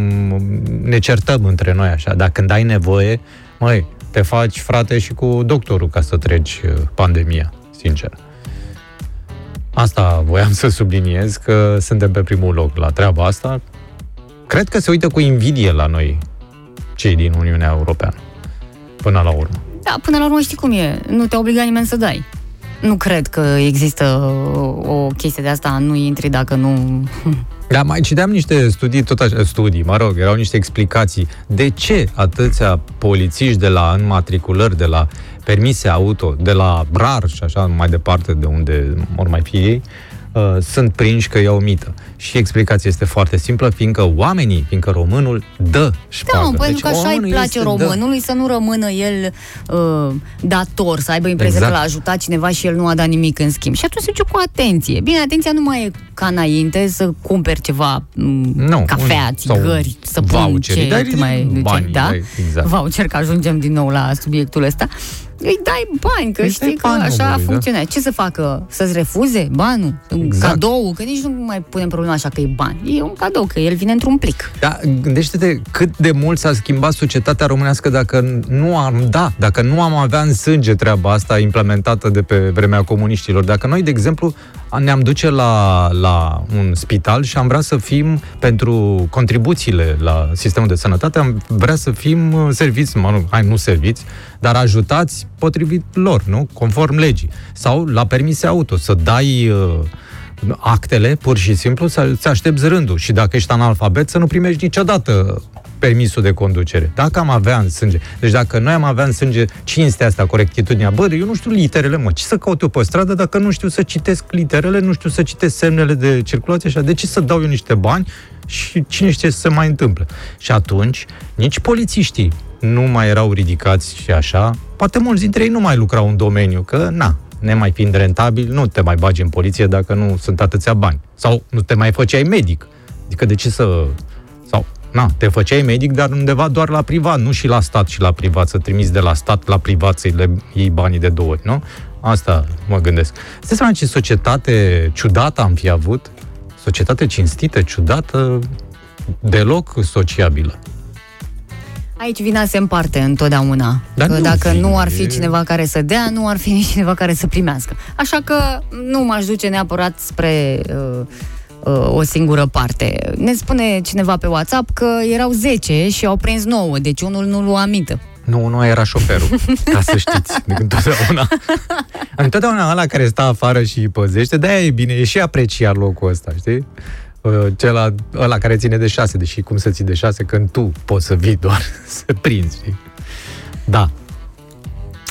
Ne certăm între noi, așa, dar când ai nevoie, măi, te faci frate și cu doctorul ca să treci uh, pandemia, sincer. Asta voiam să subliniez, că suntem pe primul loc la treaba asta. Cred că se uită cu invidie la noi, cei din Uniunea Europeană, până la urmă. Da, până la urmă știi cum e, nu te obliga nimeni să dai. Nu cred că există o chestie de asta, nu intri dacă nu... Da, mai citeam niște studii, tot așa, studii, mă rog, erau niște explicații. De ce atâția polițiști de la înmatriculări, de la permise auto, de la RAR și așa mai departe de unde or mai fi ei, uh, sunt prinși că iau mită. Și explicația este foarte simplă, fiindcă oamenii, fiindcă românul dă Da, șpagă. mă, pentru Deci că așa îi românul place este- da. românului să nu rămână el uh, dator, să aibă impresia Exact. că l-a ajutat cineva și el nu a dat nimic în schimb. Și atunci se duce cu atenție. Bine, atenția nu mai e ca înainte să cumperi ceva, m, Nu, cafea, un- sau țigări, să pun voucheri. ce Dai te mai duce. banii, da? dai, exact. Voucher, că ajungem din nou la subiectul ăsta. Îi dai bani, că Îi știi dai că bani așa omului, da. funcționează. Ce să facă? Să-ți refuze banul? Exact. Cadou? Că nici nu mai punem problema așa că e bani. E un cadou, că el vine într-un plic. Da, gândește-te cât de mult s-a schimbat societatea românească dacă nu am, da, dacă nu am avea în sânge treaba asta implementată de pe vremea comuniștilor. Dacă noi, de exemplu, ne-am duce la, la un spital și am vrea să fim, pentru contribuțiile la sistemul de sănătate, am vrea să fim uh, serviți, mă nu, hai, nu serviți, dar ajutați potrivit lor, nu? Conform legii. Sau la permise auto, să dai uh, actele, pur și simplu, să-ți aștepți rândul. Și dacă ești analfabet, să nu primești niciodată permisul de conducere. Dacă am avea în sânge. Deci dacă noi am avea în sânge cinstea asta, corectitudinea, bă, eu nu știu literele, mă, ce să caut eu pe stradă dacă nu știu să citesc literele, nu știu să citesc semnele de circulație, așa, de ce să dau eu niște bani și cine știe să se mai întâmple. Și atunci, nici polițiștii nu mai erau ridicați și așa, poate mulți dintre ei nu mai lucrau în domeniu, că, na, nemai fiind rentabil, nu te mai bagi în poliție dacă nu sunt atâția bani. Sau nu te mai făceai medic. Adică de ce să... Sau, na, te făceai medic, dar undeva doar la privat, nu și la stat și la privat, să trimiți de la stat la privat să-i le iei banii de două ori, nu? Asta mă gândesc. Stai seama ce societate ciudată am fi avut, societate cinstită, ciudată, deloc sociabilă. Aici vina se împarte întotdeauna. Dar că nu dacă vine, nu ar fi e- cineva care să dea, nu ar fi nici cineva care să primească. Așa că nu m-aș duce neapărat spre uh, uh, o singură parte. Ne spune cineva pe WhatsApp că erau 10 și au prins 9, deci unul nu lua mită. Nu, nu era șoferul, ca să știți, de întotdeauna. Întotdeauna ăla care stă afară și îi păzește, de-aia e bine, e și apreciat locul ăsta, știi? Uh, Cela, ăla care ține de șase, deși cum să ții de șase când tu poți să vii doar să prinzi, știi? Da,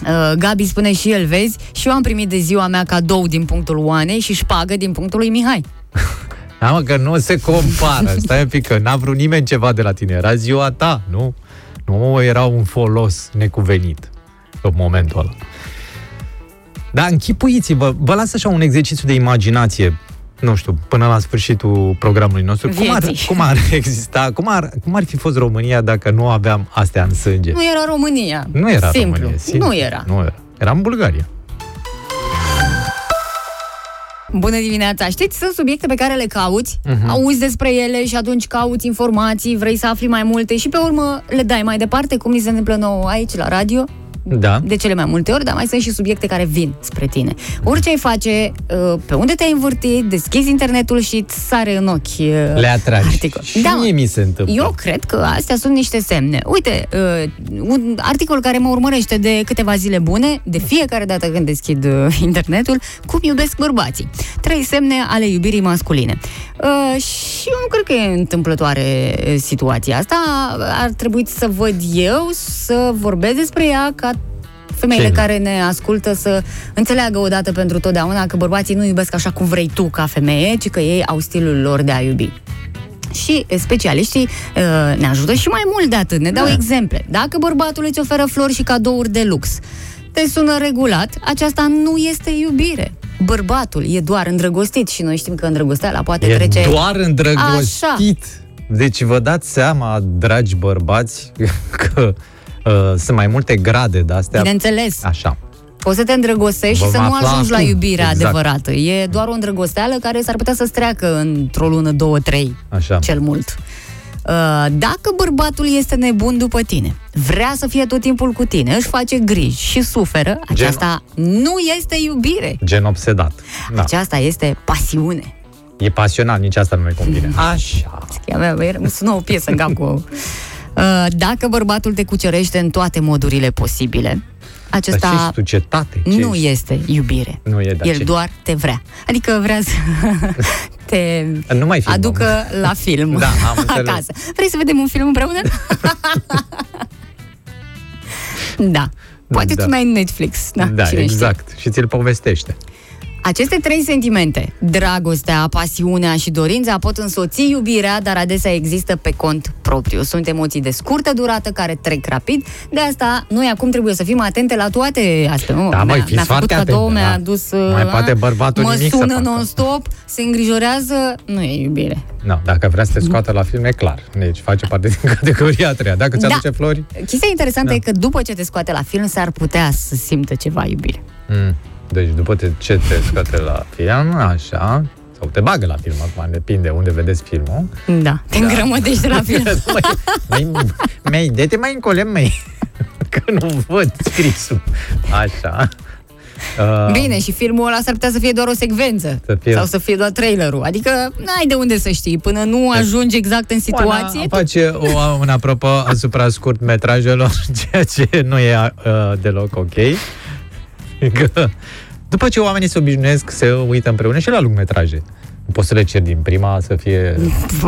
Uh, Gabi spune și el, vezi, și eu am primit de ziua mea cadou din punctul Oanei și șpagă din punctul lui Mihai. Da, mă, că nu se compară. Stai un pic, că n-a vrut nimeni ceva de la tine. Era ziua ta, nu? Nu era un folos necuvenit în momentul ăla. Dar închipuiți-vă, vă las așa un exercițiu de imaginație, nu știu, până la sfârșitul programului nostru. Cum ar, Vieții. cum ar exista, cum ar, cum ar fi fost România dacă nu aveam astea în sânge? Nu era România. Nu era Simplu. România. Simplu. Nu era. Nu era. Era în Bulgaria. Bună dimineața! Știți, sunt subiecte pe care le cauți, Mhm. uh-huh. auzi despre ele și atunci cauți informații, vrei să afli mai multe și pe urmă le dai mai departe, cum ni se întâmplă nouă aici la radio. Da. De cele mai multe ori, dar mai sunt și subiecte care vin spre tine. Orice ai face, uh, pe unde te-ai învârtit, deschizi internetul și îți sare în ochi uh, Le atragi. articol. Și Da, mie mi se întâmplă. eu cred că astea sunt niște semne. Uite, uh, un articol care mă urmărește de câteva zile bune, de fiecare dată când deschid uh, internetul, cum iubesc bărbații. Trei semne ale iubirii masculine. Uh, și eu nu cred că e întâmplătoare uh, situația asta. Ar trebui să văd eu, să vorbesc despre ea ca femeile Ce? care ne ascultă să înțeleagă odată pentru totdeauna că bărbații nu iubesc așa cum vrei tu ca femeie, ci că ei au stilul lor de a iubi. Și eh, specialiștii uh, ne ajută și mai mult de atât. Ne dau Da. exemple. Dacă bărbatul îți oferă flori și cadouri de lux, te sună regulat, aceasta nu este iubire. Bărbatul e doar îndrăgostit și noi știm că îndrăgosteala poate E trece... doar îndrăgostit. Așa. Deci vă dați seama, dragi bărbați, că uh, sunt mai multe grade de astea. Bineînțeles. Așa. Poți să te îndrăgostești și Vom să nu afla ajungi la acum. iubirea Exact. adevărată. E doar o îndrăgosteală care s-ar putea să-ți treacă într-o lună, două, trei, Așa. cel mult. Uh, Dacă bărbatul este nebun după tine, vrea să fie tot timpul cu tine, își face griji și suferă, aceasta nu este iubire. Gen obsedat. Da. Aceasta este pasiune. E pasionat, nici asta nu mai convine. Așa. Avea, îmi sună o piesă în cap cu... Uh, Dacă bărbatul te cucerește în toate modurile posibile, Dar ce acesta sucetate? Ce nu este iubire. Nu e, da, El ce? doar te vrea. Adică vrea să te Nu mai filmăm. aducă la film Da, am înțeles. acasă. Vrei să vedem un film împreună? da. Poate Da. tu n-ai Netflix. Da, Da, cine știe. exact. Și ți-l povestește. Aceste trei sentimente, dragostea, pasiunea și dorința, pot însoți iubirea, dar adesea există pe cont propriu. Sunt emoții de scurtă durată care trec rapid, de asta noi acum trebuie să fim atente la toate astea. Nu, Da, mi-a- măi, fiți mi-a făcut foarte cadou, atente, mi-a da. adus... Mai uh, poate bărbatul mă nimic să sună facă. non-stop, se îngrijorează, nu e iubire. No, dacă vrea să te scoată la film, e clar. Deci face parte din categoria a treia. Dacă ți Da. aduce flori... Chestia interesantă Da. e că după ce te scoate la film s-ar putea să simtă ceva iubire. Mm. Deci după te, ce te scoate la film, așa, sau te bagă la film, acum depinde unde vedeți filmul. Da, te îngrămădești de la film. Mai, mai, dă-te mai încolo, mai, că nu văd scrisul. Așa. Uh, Bine, și filmul ăla s-ar putea să fie doar o secvență. Să fie- Sau să fie doar trailerul. Adică n-ai de unde să știi până nu ajungi exact în situație. Oana face o, un apropo asupra scurt metrajelor, ceea ce nu e uh, deloc ok. Că, după ce oamenii se obișnuiesc să uită împreună și la lungmetraje. Nu poți să le ceri din prima să fie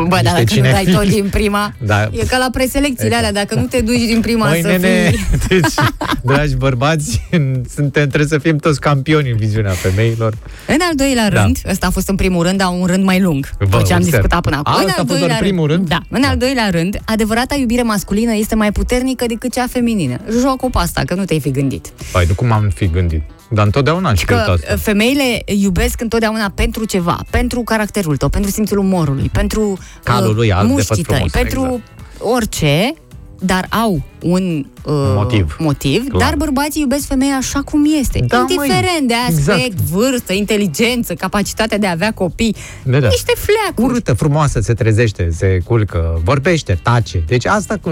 Bă, dar niște dacă nu dai cinefili. tot din prima, Da. e ca la preselecțiile Exact. alea. Dacă nu te duci din prima Măi, să nene, fii... deci, dragi bărbați, suntem, trebuie să fim toți campioni în viziunea femeilor. În al doilea Da. rând, ăsta a fost în primul rând, dar un rând mai lung, Bă, tot ce am observ. discutat până acum. A, în ăsta al a fost doar doilea primul rând? Da, în al doilea rând, adevărata iubire masculină este mai puternică decât cea feminină. Joacă pe asta, că nu te-ai fi gândit. Păi, nu cum am fi gândit. Dar întotdeauna am știut Că asta. uh, femeile iubesc întotdeauna pentru ceva, pentru caracterul tău, pentru simțul umorului, pentru uh, Calul lui alb de mușchii păr tăi, frumos, pentru exact. orice, dar au un uh, Motiv. motiv Clar. dar bărbații iubesc femeia așa cum este, Da, măi, indiferent de aspect, exact. vârstă, inteligență, capacitatea de a avea copii, Da, da. niște fleacuri. Urâtă, frumoasă, se trezește, se culcă, vorbește, tace. Deci asta cu...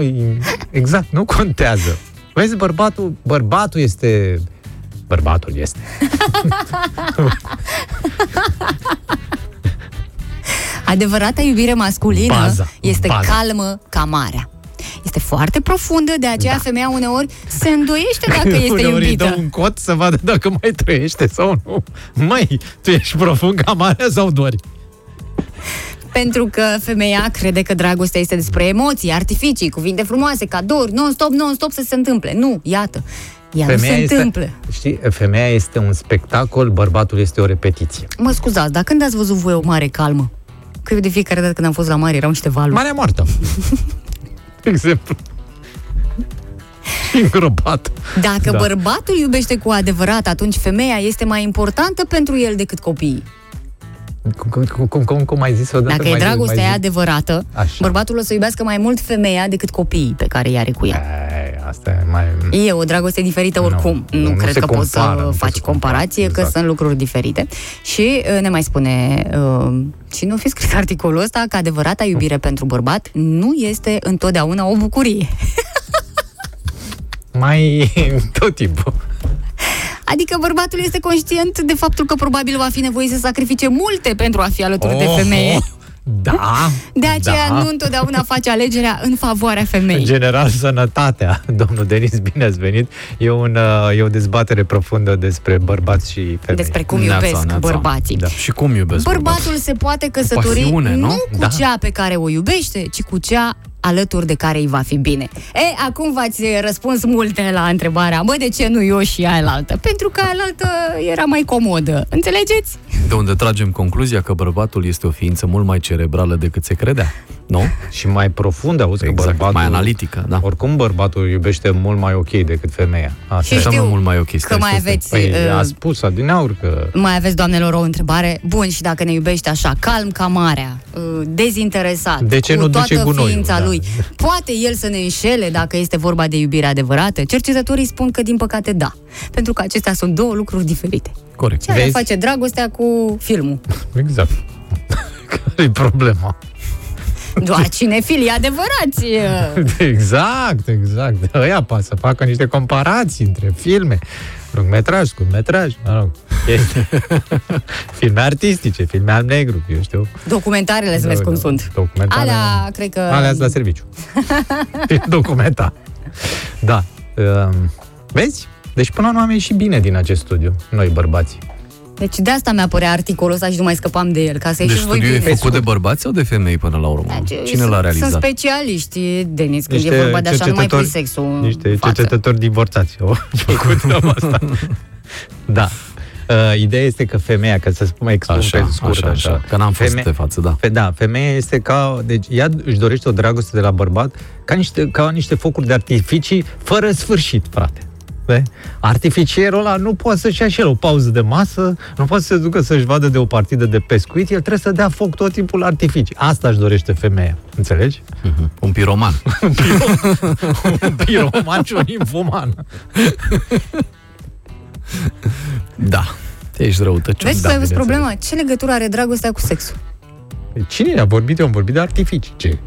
Exact, nu contează. Vezi, bărbatul, bărbatul este... Bărbatul este. Adevărata iubire masculină Baza, este baza. calmă ca marea. Este foarte profundă, de aceea da. femeia uneori se îndoiește dacă este Uneori îi iubită. dă un cot să vadă dacă mai trăiește sau nu. Măi, tu ești profund ca marea sau dori? Pentru că femeia crede că dragostea este despre emoții, artificii, cuvinte frumoase, cadouri, non-stop, non-stop să se întâmple. Nu, iată. Ea nu se este, întâmplă. Știi, femeia este un spectacol, bărbatul este o repetiție. Mă scuzați, dar când ați văzut voi o mare calmă? Că eu de fiecare dată când am fost la mare erau niște valuri. Marea moartă. De exemplu. Îngropat. Dacă Da. da. bărbatul iubește cu adevărat, atunci femeia este mai importantă pentru el decât copiii. Cum, cum, cum, cum, cum ai zis odată? Dacă e Mai zi- dragostea mai e zi. adevărată, Așa. bărbatul o să iubească mai mult femeia decât copiii pe care îi are cu ea. Ei, asta e mai... E o dragoste diferită oricum. Nu, nu, nu cred se că poți compară, să nu faci se comparație, compara, că exact. sunt lucruri diferite. Și uh, ne mai spune, uh, și nu fi scris articolul ăsta, că adevărata iubire pentru bărbat nu este întotdeauna o bucurie. Mai tot timpul. Adică bărbatul este conștient de faptul că probabil va fi nevoit să sacrifice multe pentru a fi alături de Oh, femeie. Da. De aceea da. nu întotdeauna face alegerea în favoarea În femeii. general, sănătatea. Domnul Denis, bine ați venit. E, un, uh, e o dezbatere profundă despre bărbați și femei. Despre cum iubesc bărbații. Da. Și cum iubesc Bărbatul se poate căsători pasiune, nu? nu cu Da. cea pe care o iubește, ci cu cea alături de care îi va fi bine. E, acum v-ați răspuns multe la întrebarea, bă, de ce nu eu și aia altă? Pentru că aia era mai comodă. Înțelegeți? De unde tragem concluzia că bărbatul este o ființă mult mai cerebrală decât se credea. Nu? Și mai profund, auzi Exact, că bărbatul... mai analitică, da. Oricum bărbatul iubește mult mai ok decât femeia. Asta Și e. știu mult mai ok. că mai aveți... Păi, uh, a spus adineaur că... Mai aveți, doamnelor, o întrebare? Bun, și dacă ne iubește așa, calm ca marea, uh, dezinteresat, De ce cu nu toată duce gunoiul? ființa Da. lui, poate el să ne înșele dacă este vorba de iubire adevărată? Cercetătorii spun că, din păcate, da. Pentru că acestea sunt două lucruri diferite. Corect. Ce are Vezi? face dragostea cu filmul? Exact. Care-i problema? Doar cinefilii adevărați. uh, Exact, exact. Ăia poate să facă niște comparații între filme, lungmetraj, scurtmetraj, mă rog, chestii. filme artistice, filme al negru, eu știu. Documentarele, să vezi cum sunt. Documentare. Alea, cred că... Alea la serviciu. Documenta. Da. Um, Vezi? Deci până la urmă am ieșit bine din acest studiu, noi bărbații. Deci de asta mi-a părea articolul ăsta și nu mai scăpam de el, ca să Deci ieșiți voi studiul e bine. făcut de bărbați sau de femei până la urmă? Cine Deci Sunt- l-a realizat? Sunt specialiști, Denis, când e vorba de așa, nu mai pui cercetători- sexul în Niște față. cercetători divorțați au făcut treaba asta. Da. Uh, ideea este că femeia, ca să spun mai expun Așa, pe scurt, așa, așa, așa, că n-am fost de față, da. Fe, da, femeia este ca, deci ea își dorește o dragoste de la bărbat ca niște, ca niște focuri de artificii fără sfârșit, frate. Ve? Artificierul ăla nu poate să-și ia și el o pauză de masă, nu poate să se ducă să-și vadă de o partidă de pescuit, el trebuie să dea foc tot timpul la artificii. Asta își dorește femeia, înțelegi? Mhm. Un piroman. un, piro, un piroman și un infoman. Da. Ești răutăcios. Vezi Da, că ai văzut bineînțeles. problema? Ce legătură are dragostea cu sexul? Cine a vorbit? Eu am vorbit de artificii. Ce?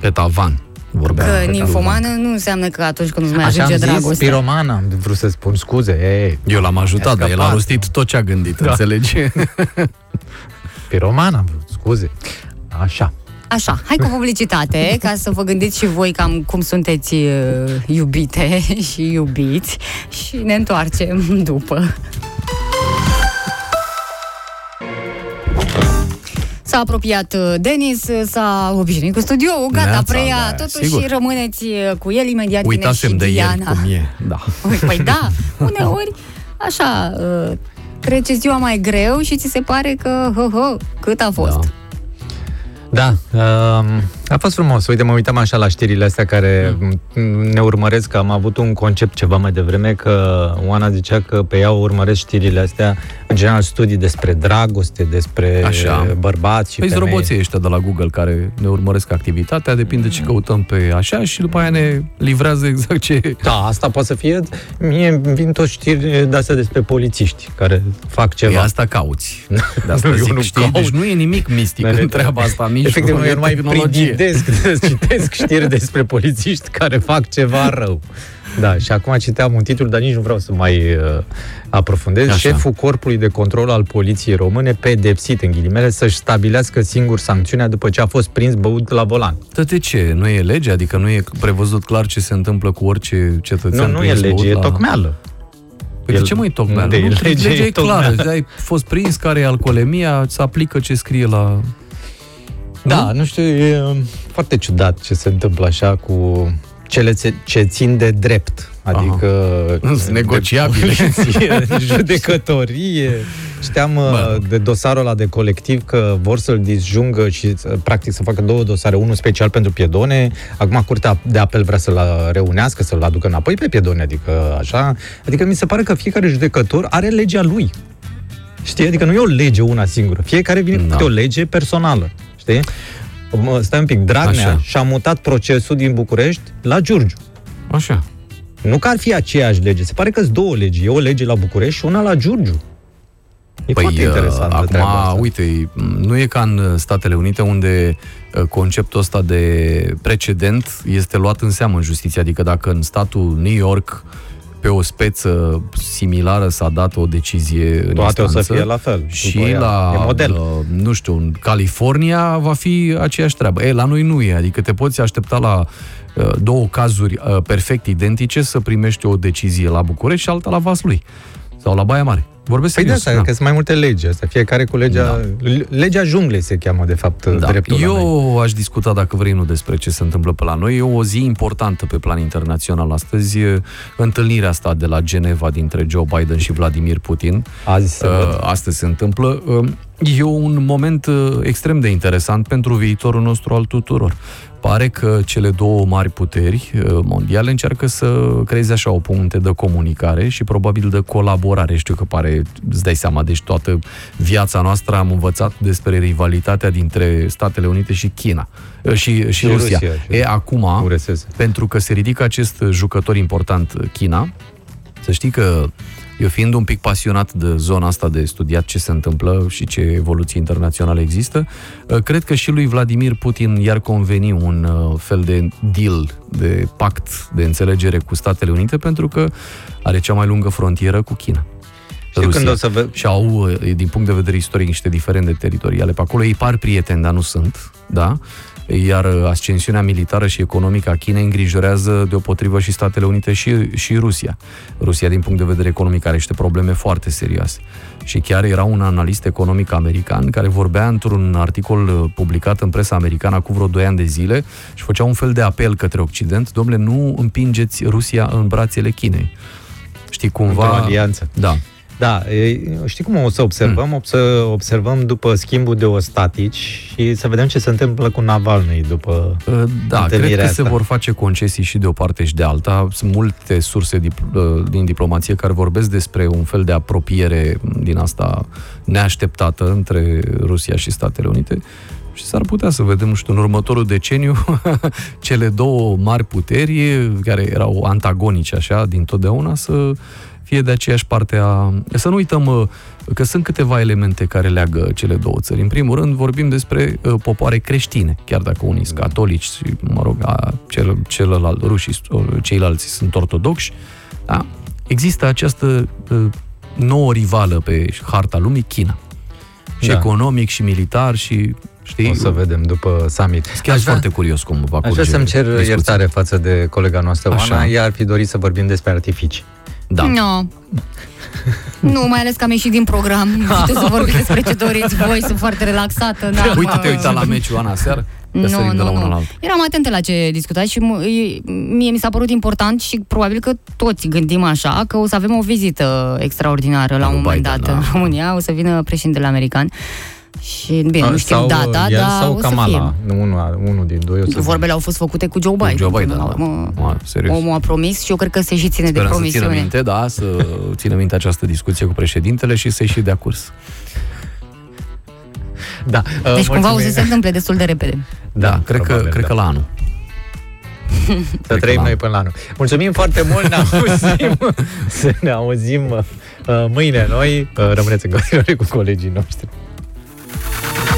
Pe tavan. Vorbea Că pe tavan. ninfomană nu înseamnă că atunci când nu mai Așa am ajunge zis, dragostea. piroman, am vrut să spun scuze. Ei, Eu l-am ajutat, dar el a scăpat. rostit tot ce a gândit, Da. înțelegi? piroman am vrut, scuze. Așa. Așa, hai cu publicitate, ca să vă gândiți și voi cam cum sunteți uh, iubite și iubiți și ne întoarcem după. S-a apropiat uh, Denis, uh, s-a obișnuit cu studioul, gata, Neața, preia da, totuși sigur. și rămâneți uh, cu el imediat vine Uitasem și de Diana. ieri cum e. Da. Ui, Păi da, uneori, așa, uh, trece ziua mai greu și ți se pare că, ho, ho, cât a fost. Da. Da, um, a fost frumos. Uite, mă uitam așa la știrile astea care mm. ne urmăresc, că am avut un concept ceva mai devreme, că Oana zicea că pe ea o urmăresc știrile astea, în general studii despre dragoste, despre Așa. bărbați și Păi femei. roboții ăștia de la Google care ne urmăresc activitatea, depinde ce căutăm pe așa și după aia ne livrează exact ce... Da, asta poate să fie... Mie îmi vin toți știri de astea despre polițiști care fac ceva. Păi asta cauți. De asta Nu, eu zic, nu știi? caut. Deci nu e nimic mistic Da, în da. treaba asta. Nici Efectiv, nu nu, e eu nu mai tehnologie. Privitesc să citesc știri despre polițiști care fac ceva rău. Da, și acum citeam un titlu, dar nici nu vreau să mai uh, aprofundez. Așa. Șeful Corpului de Control al Poliției Române pedepsit, în ghilimele, să-și stabilească singur sancțiunea după ce a fost prins băut la volan. Dar de ce? Nu e lege? Adică nu e prevăzut clar ce se întâmplă cu orice cetățean Nu, nu e prins lege, băut e la... tocmeală. Păi de El- ce mai tocmeală? de Nu, lege legea e e clară. tocmeală. Ai fost prins, care e alcoolemia, se aplică ce scrie la... Da, nu știu, e um, foarte ciudat ce se întâmplă așa cu cele ce, ce țin de drept. Adică... Sunt negociabile. de poliție, judecătorie. Știam Bă. de dosarul ăla de colectiv că vor să-l disjungă și uh, practic să facă două dosare, unul special pentru piedone. Acum Curtea de Apel vrea să-l reunească, să-l aducă înapoi pe piedone, adică așa. Adică mi se pare că fiecare judecător are legea lui. Știi? Adică nu e o lege una singură. Fiecare vine Da. cu câte o lege personală. Știi? Mă, Stai un pic, Dragnea Așa. și-a mutat procesul din București la Giurgiu. Așa. Nu că ar fi aceeași lege. Se pare că sunt două legi. E o lege la București și una la Giurgiu. E foarte interesant uh, treaba asta. acum, uite, nu e ca în uh, Statele Unite unde uh, conceptul ăsta de precedent este luat în seamă în justiție. Adică dacă în statul New York pe o speță similară s-a dat o decizie în Toate o să instanță, fie la fel. Și după ea. la, E model. uh, nu știu, în California va fi aceeași treabă. E, la noi nu e, adică te poți aștepta la uh, două cazuri uh, perfect identice să primești o decizie la București și alta la Vaslui sau la Baia Mare. Vorbesc Păi de serios, asta, da. că sunt mai multe legi astea. Fiecare cu legea... Da. Legea junglei se cheamă, de fapt, Da. dreptul la noi. Eu aș discuta, dacă vrei, nu despre ce se întâmplă pe la noi. E o zi importantă pe plan internațional astăzi. E Întâlnirea asta de la Geneva dintre Joe Biden și Vladimir Putin. Azi se Uh, văd. astăzi se întâmplă. Uh, E un moment uh, extrem de interesant pentru viitorul nostru al tuturor. Pare că cele două mari puteri uh, mondiale încearcă să creeze așa o punte de comunicare și probabil de colaborare. Știu că pare, îți dai seama, deci toată viața noastră am învățat despre rivalitatea dintre Statele Unite și China uh, și, și, Și Rusia. Rusia, și- E, acum, pentru că se ridică acest jucător important, China, să știi că eu fiind un pic pasionat de zona asta de studiat ce se întâmplă și ce evoluții internaționale există, uh, cred că și lui Vladimir Putin i-ar conveni un uh, fel de deal, de pact, de înțelegere cu Statele Unite, pentru că are cea mai lungă frontieră cu China. Știu când o să ve- Și au, uh, din punct de vedere istoric, niște diferende teritoriale pe acolo. Ei par prieteni, dar nu sunt, da? Iar uh, ascensiunea militară și economică a Chinei îngrijorează deopotrivă și Statele Unite și, și Rusia. Rusia, din punct de vedere economic, are niște probleme foarte serioase. Și chiar era un analist economic american care vorbea într-un articol uh, publicat în presa americană cu vreo 2 ani de zile și făcea un fel de apel către Occident, domnule, nu împingeți Rusia în brațele Chinei. Știi, cumva... Într-o alianță. Da. Da, e, știi cum o să observăm? O să observăm după schimbul de ostatici și să vedem ce se întâmplă cu Navalny după Da, cred întâlnirea că asta. se vor face concesii și de o parte și de alta. Sunt multe surse dip- uh, din diplomație care vorbesc despre un fel de apropiere din asta neașteptată între Rusia și Statele Unite. Și s-ar putea să vedem, nu știu, în următorul deceniu, cele două mari puteri, care erau antagonice așa, din totdeauna, să fie de aceeași parte a... Să nu uităm uh, că sunt câteva elemente care leagă cele două țări. În primul rând, vorbim despre uh, popoare creștine, chiar dacă unii sunt catolici, și, mă rog, a, cel, celălalt, rușii, uh, ceilalți sunt ortodoxi, da? Există această uh, nouă rivală pe harta lumii, China. Și Da. economic, și militar, și știi... O să vedem după summit. Chiar sunt foarte curios cum va Aș curge vrea să-mi cer discuția. iertare față de colega noastră, Așa. Oana. Ea ar fi dorit să vorbim despre artificii. Da. Nu. Nu, mai ales că am ieșit din program. Nu știu să vorbim despre ce doriți voi, sunt foarte relaxată. Da, Uite, mă- te-ai uitat la meciul Ana seară? Că Nu, sărim de la nu, unul la nu. altul. Eram atentă la ce discutați și m- e- mie mi s-a părut important și probabil că toți gândim așa, că o să avem o vizită extraordinară la un Lui moment Biden, dat da. în România, o să vină președintele american. Și, bine, nu știu sau data, el dar sau o să Kamala. fie. Nu, unul, unul din doi. O să Vorbele au fost făcute cu Joe Biden. Joe Biden, până la da. urmă. Ma, serios. Omul a promis și eu cred că se și ține de Sperăm să țină promisiune. minte, da, să țină minte această discuție cu președintele și să ieși de curs. Da. Deci cumva o să se întâmple destul de repede. Da, cred, că, probabil, cred da. că la anul. Să trăim noi până la anul. Mulțumim foarte mult, ne auzim, să ne auzim uh, mâine noi. Uh, rămâneți în continuare cu colegii noștri. Thank you.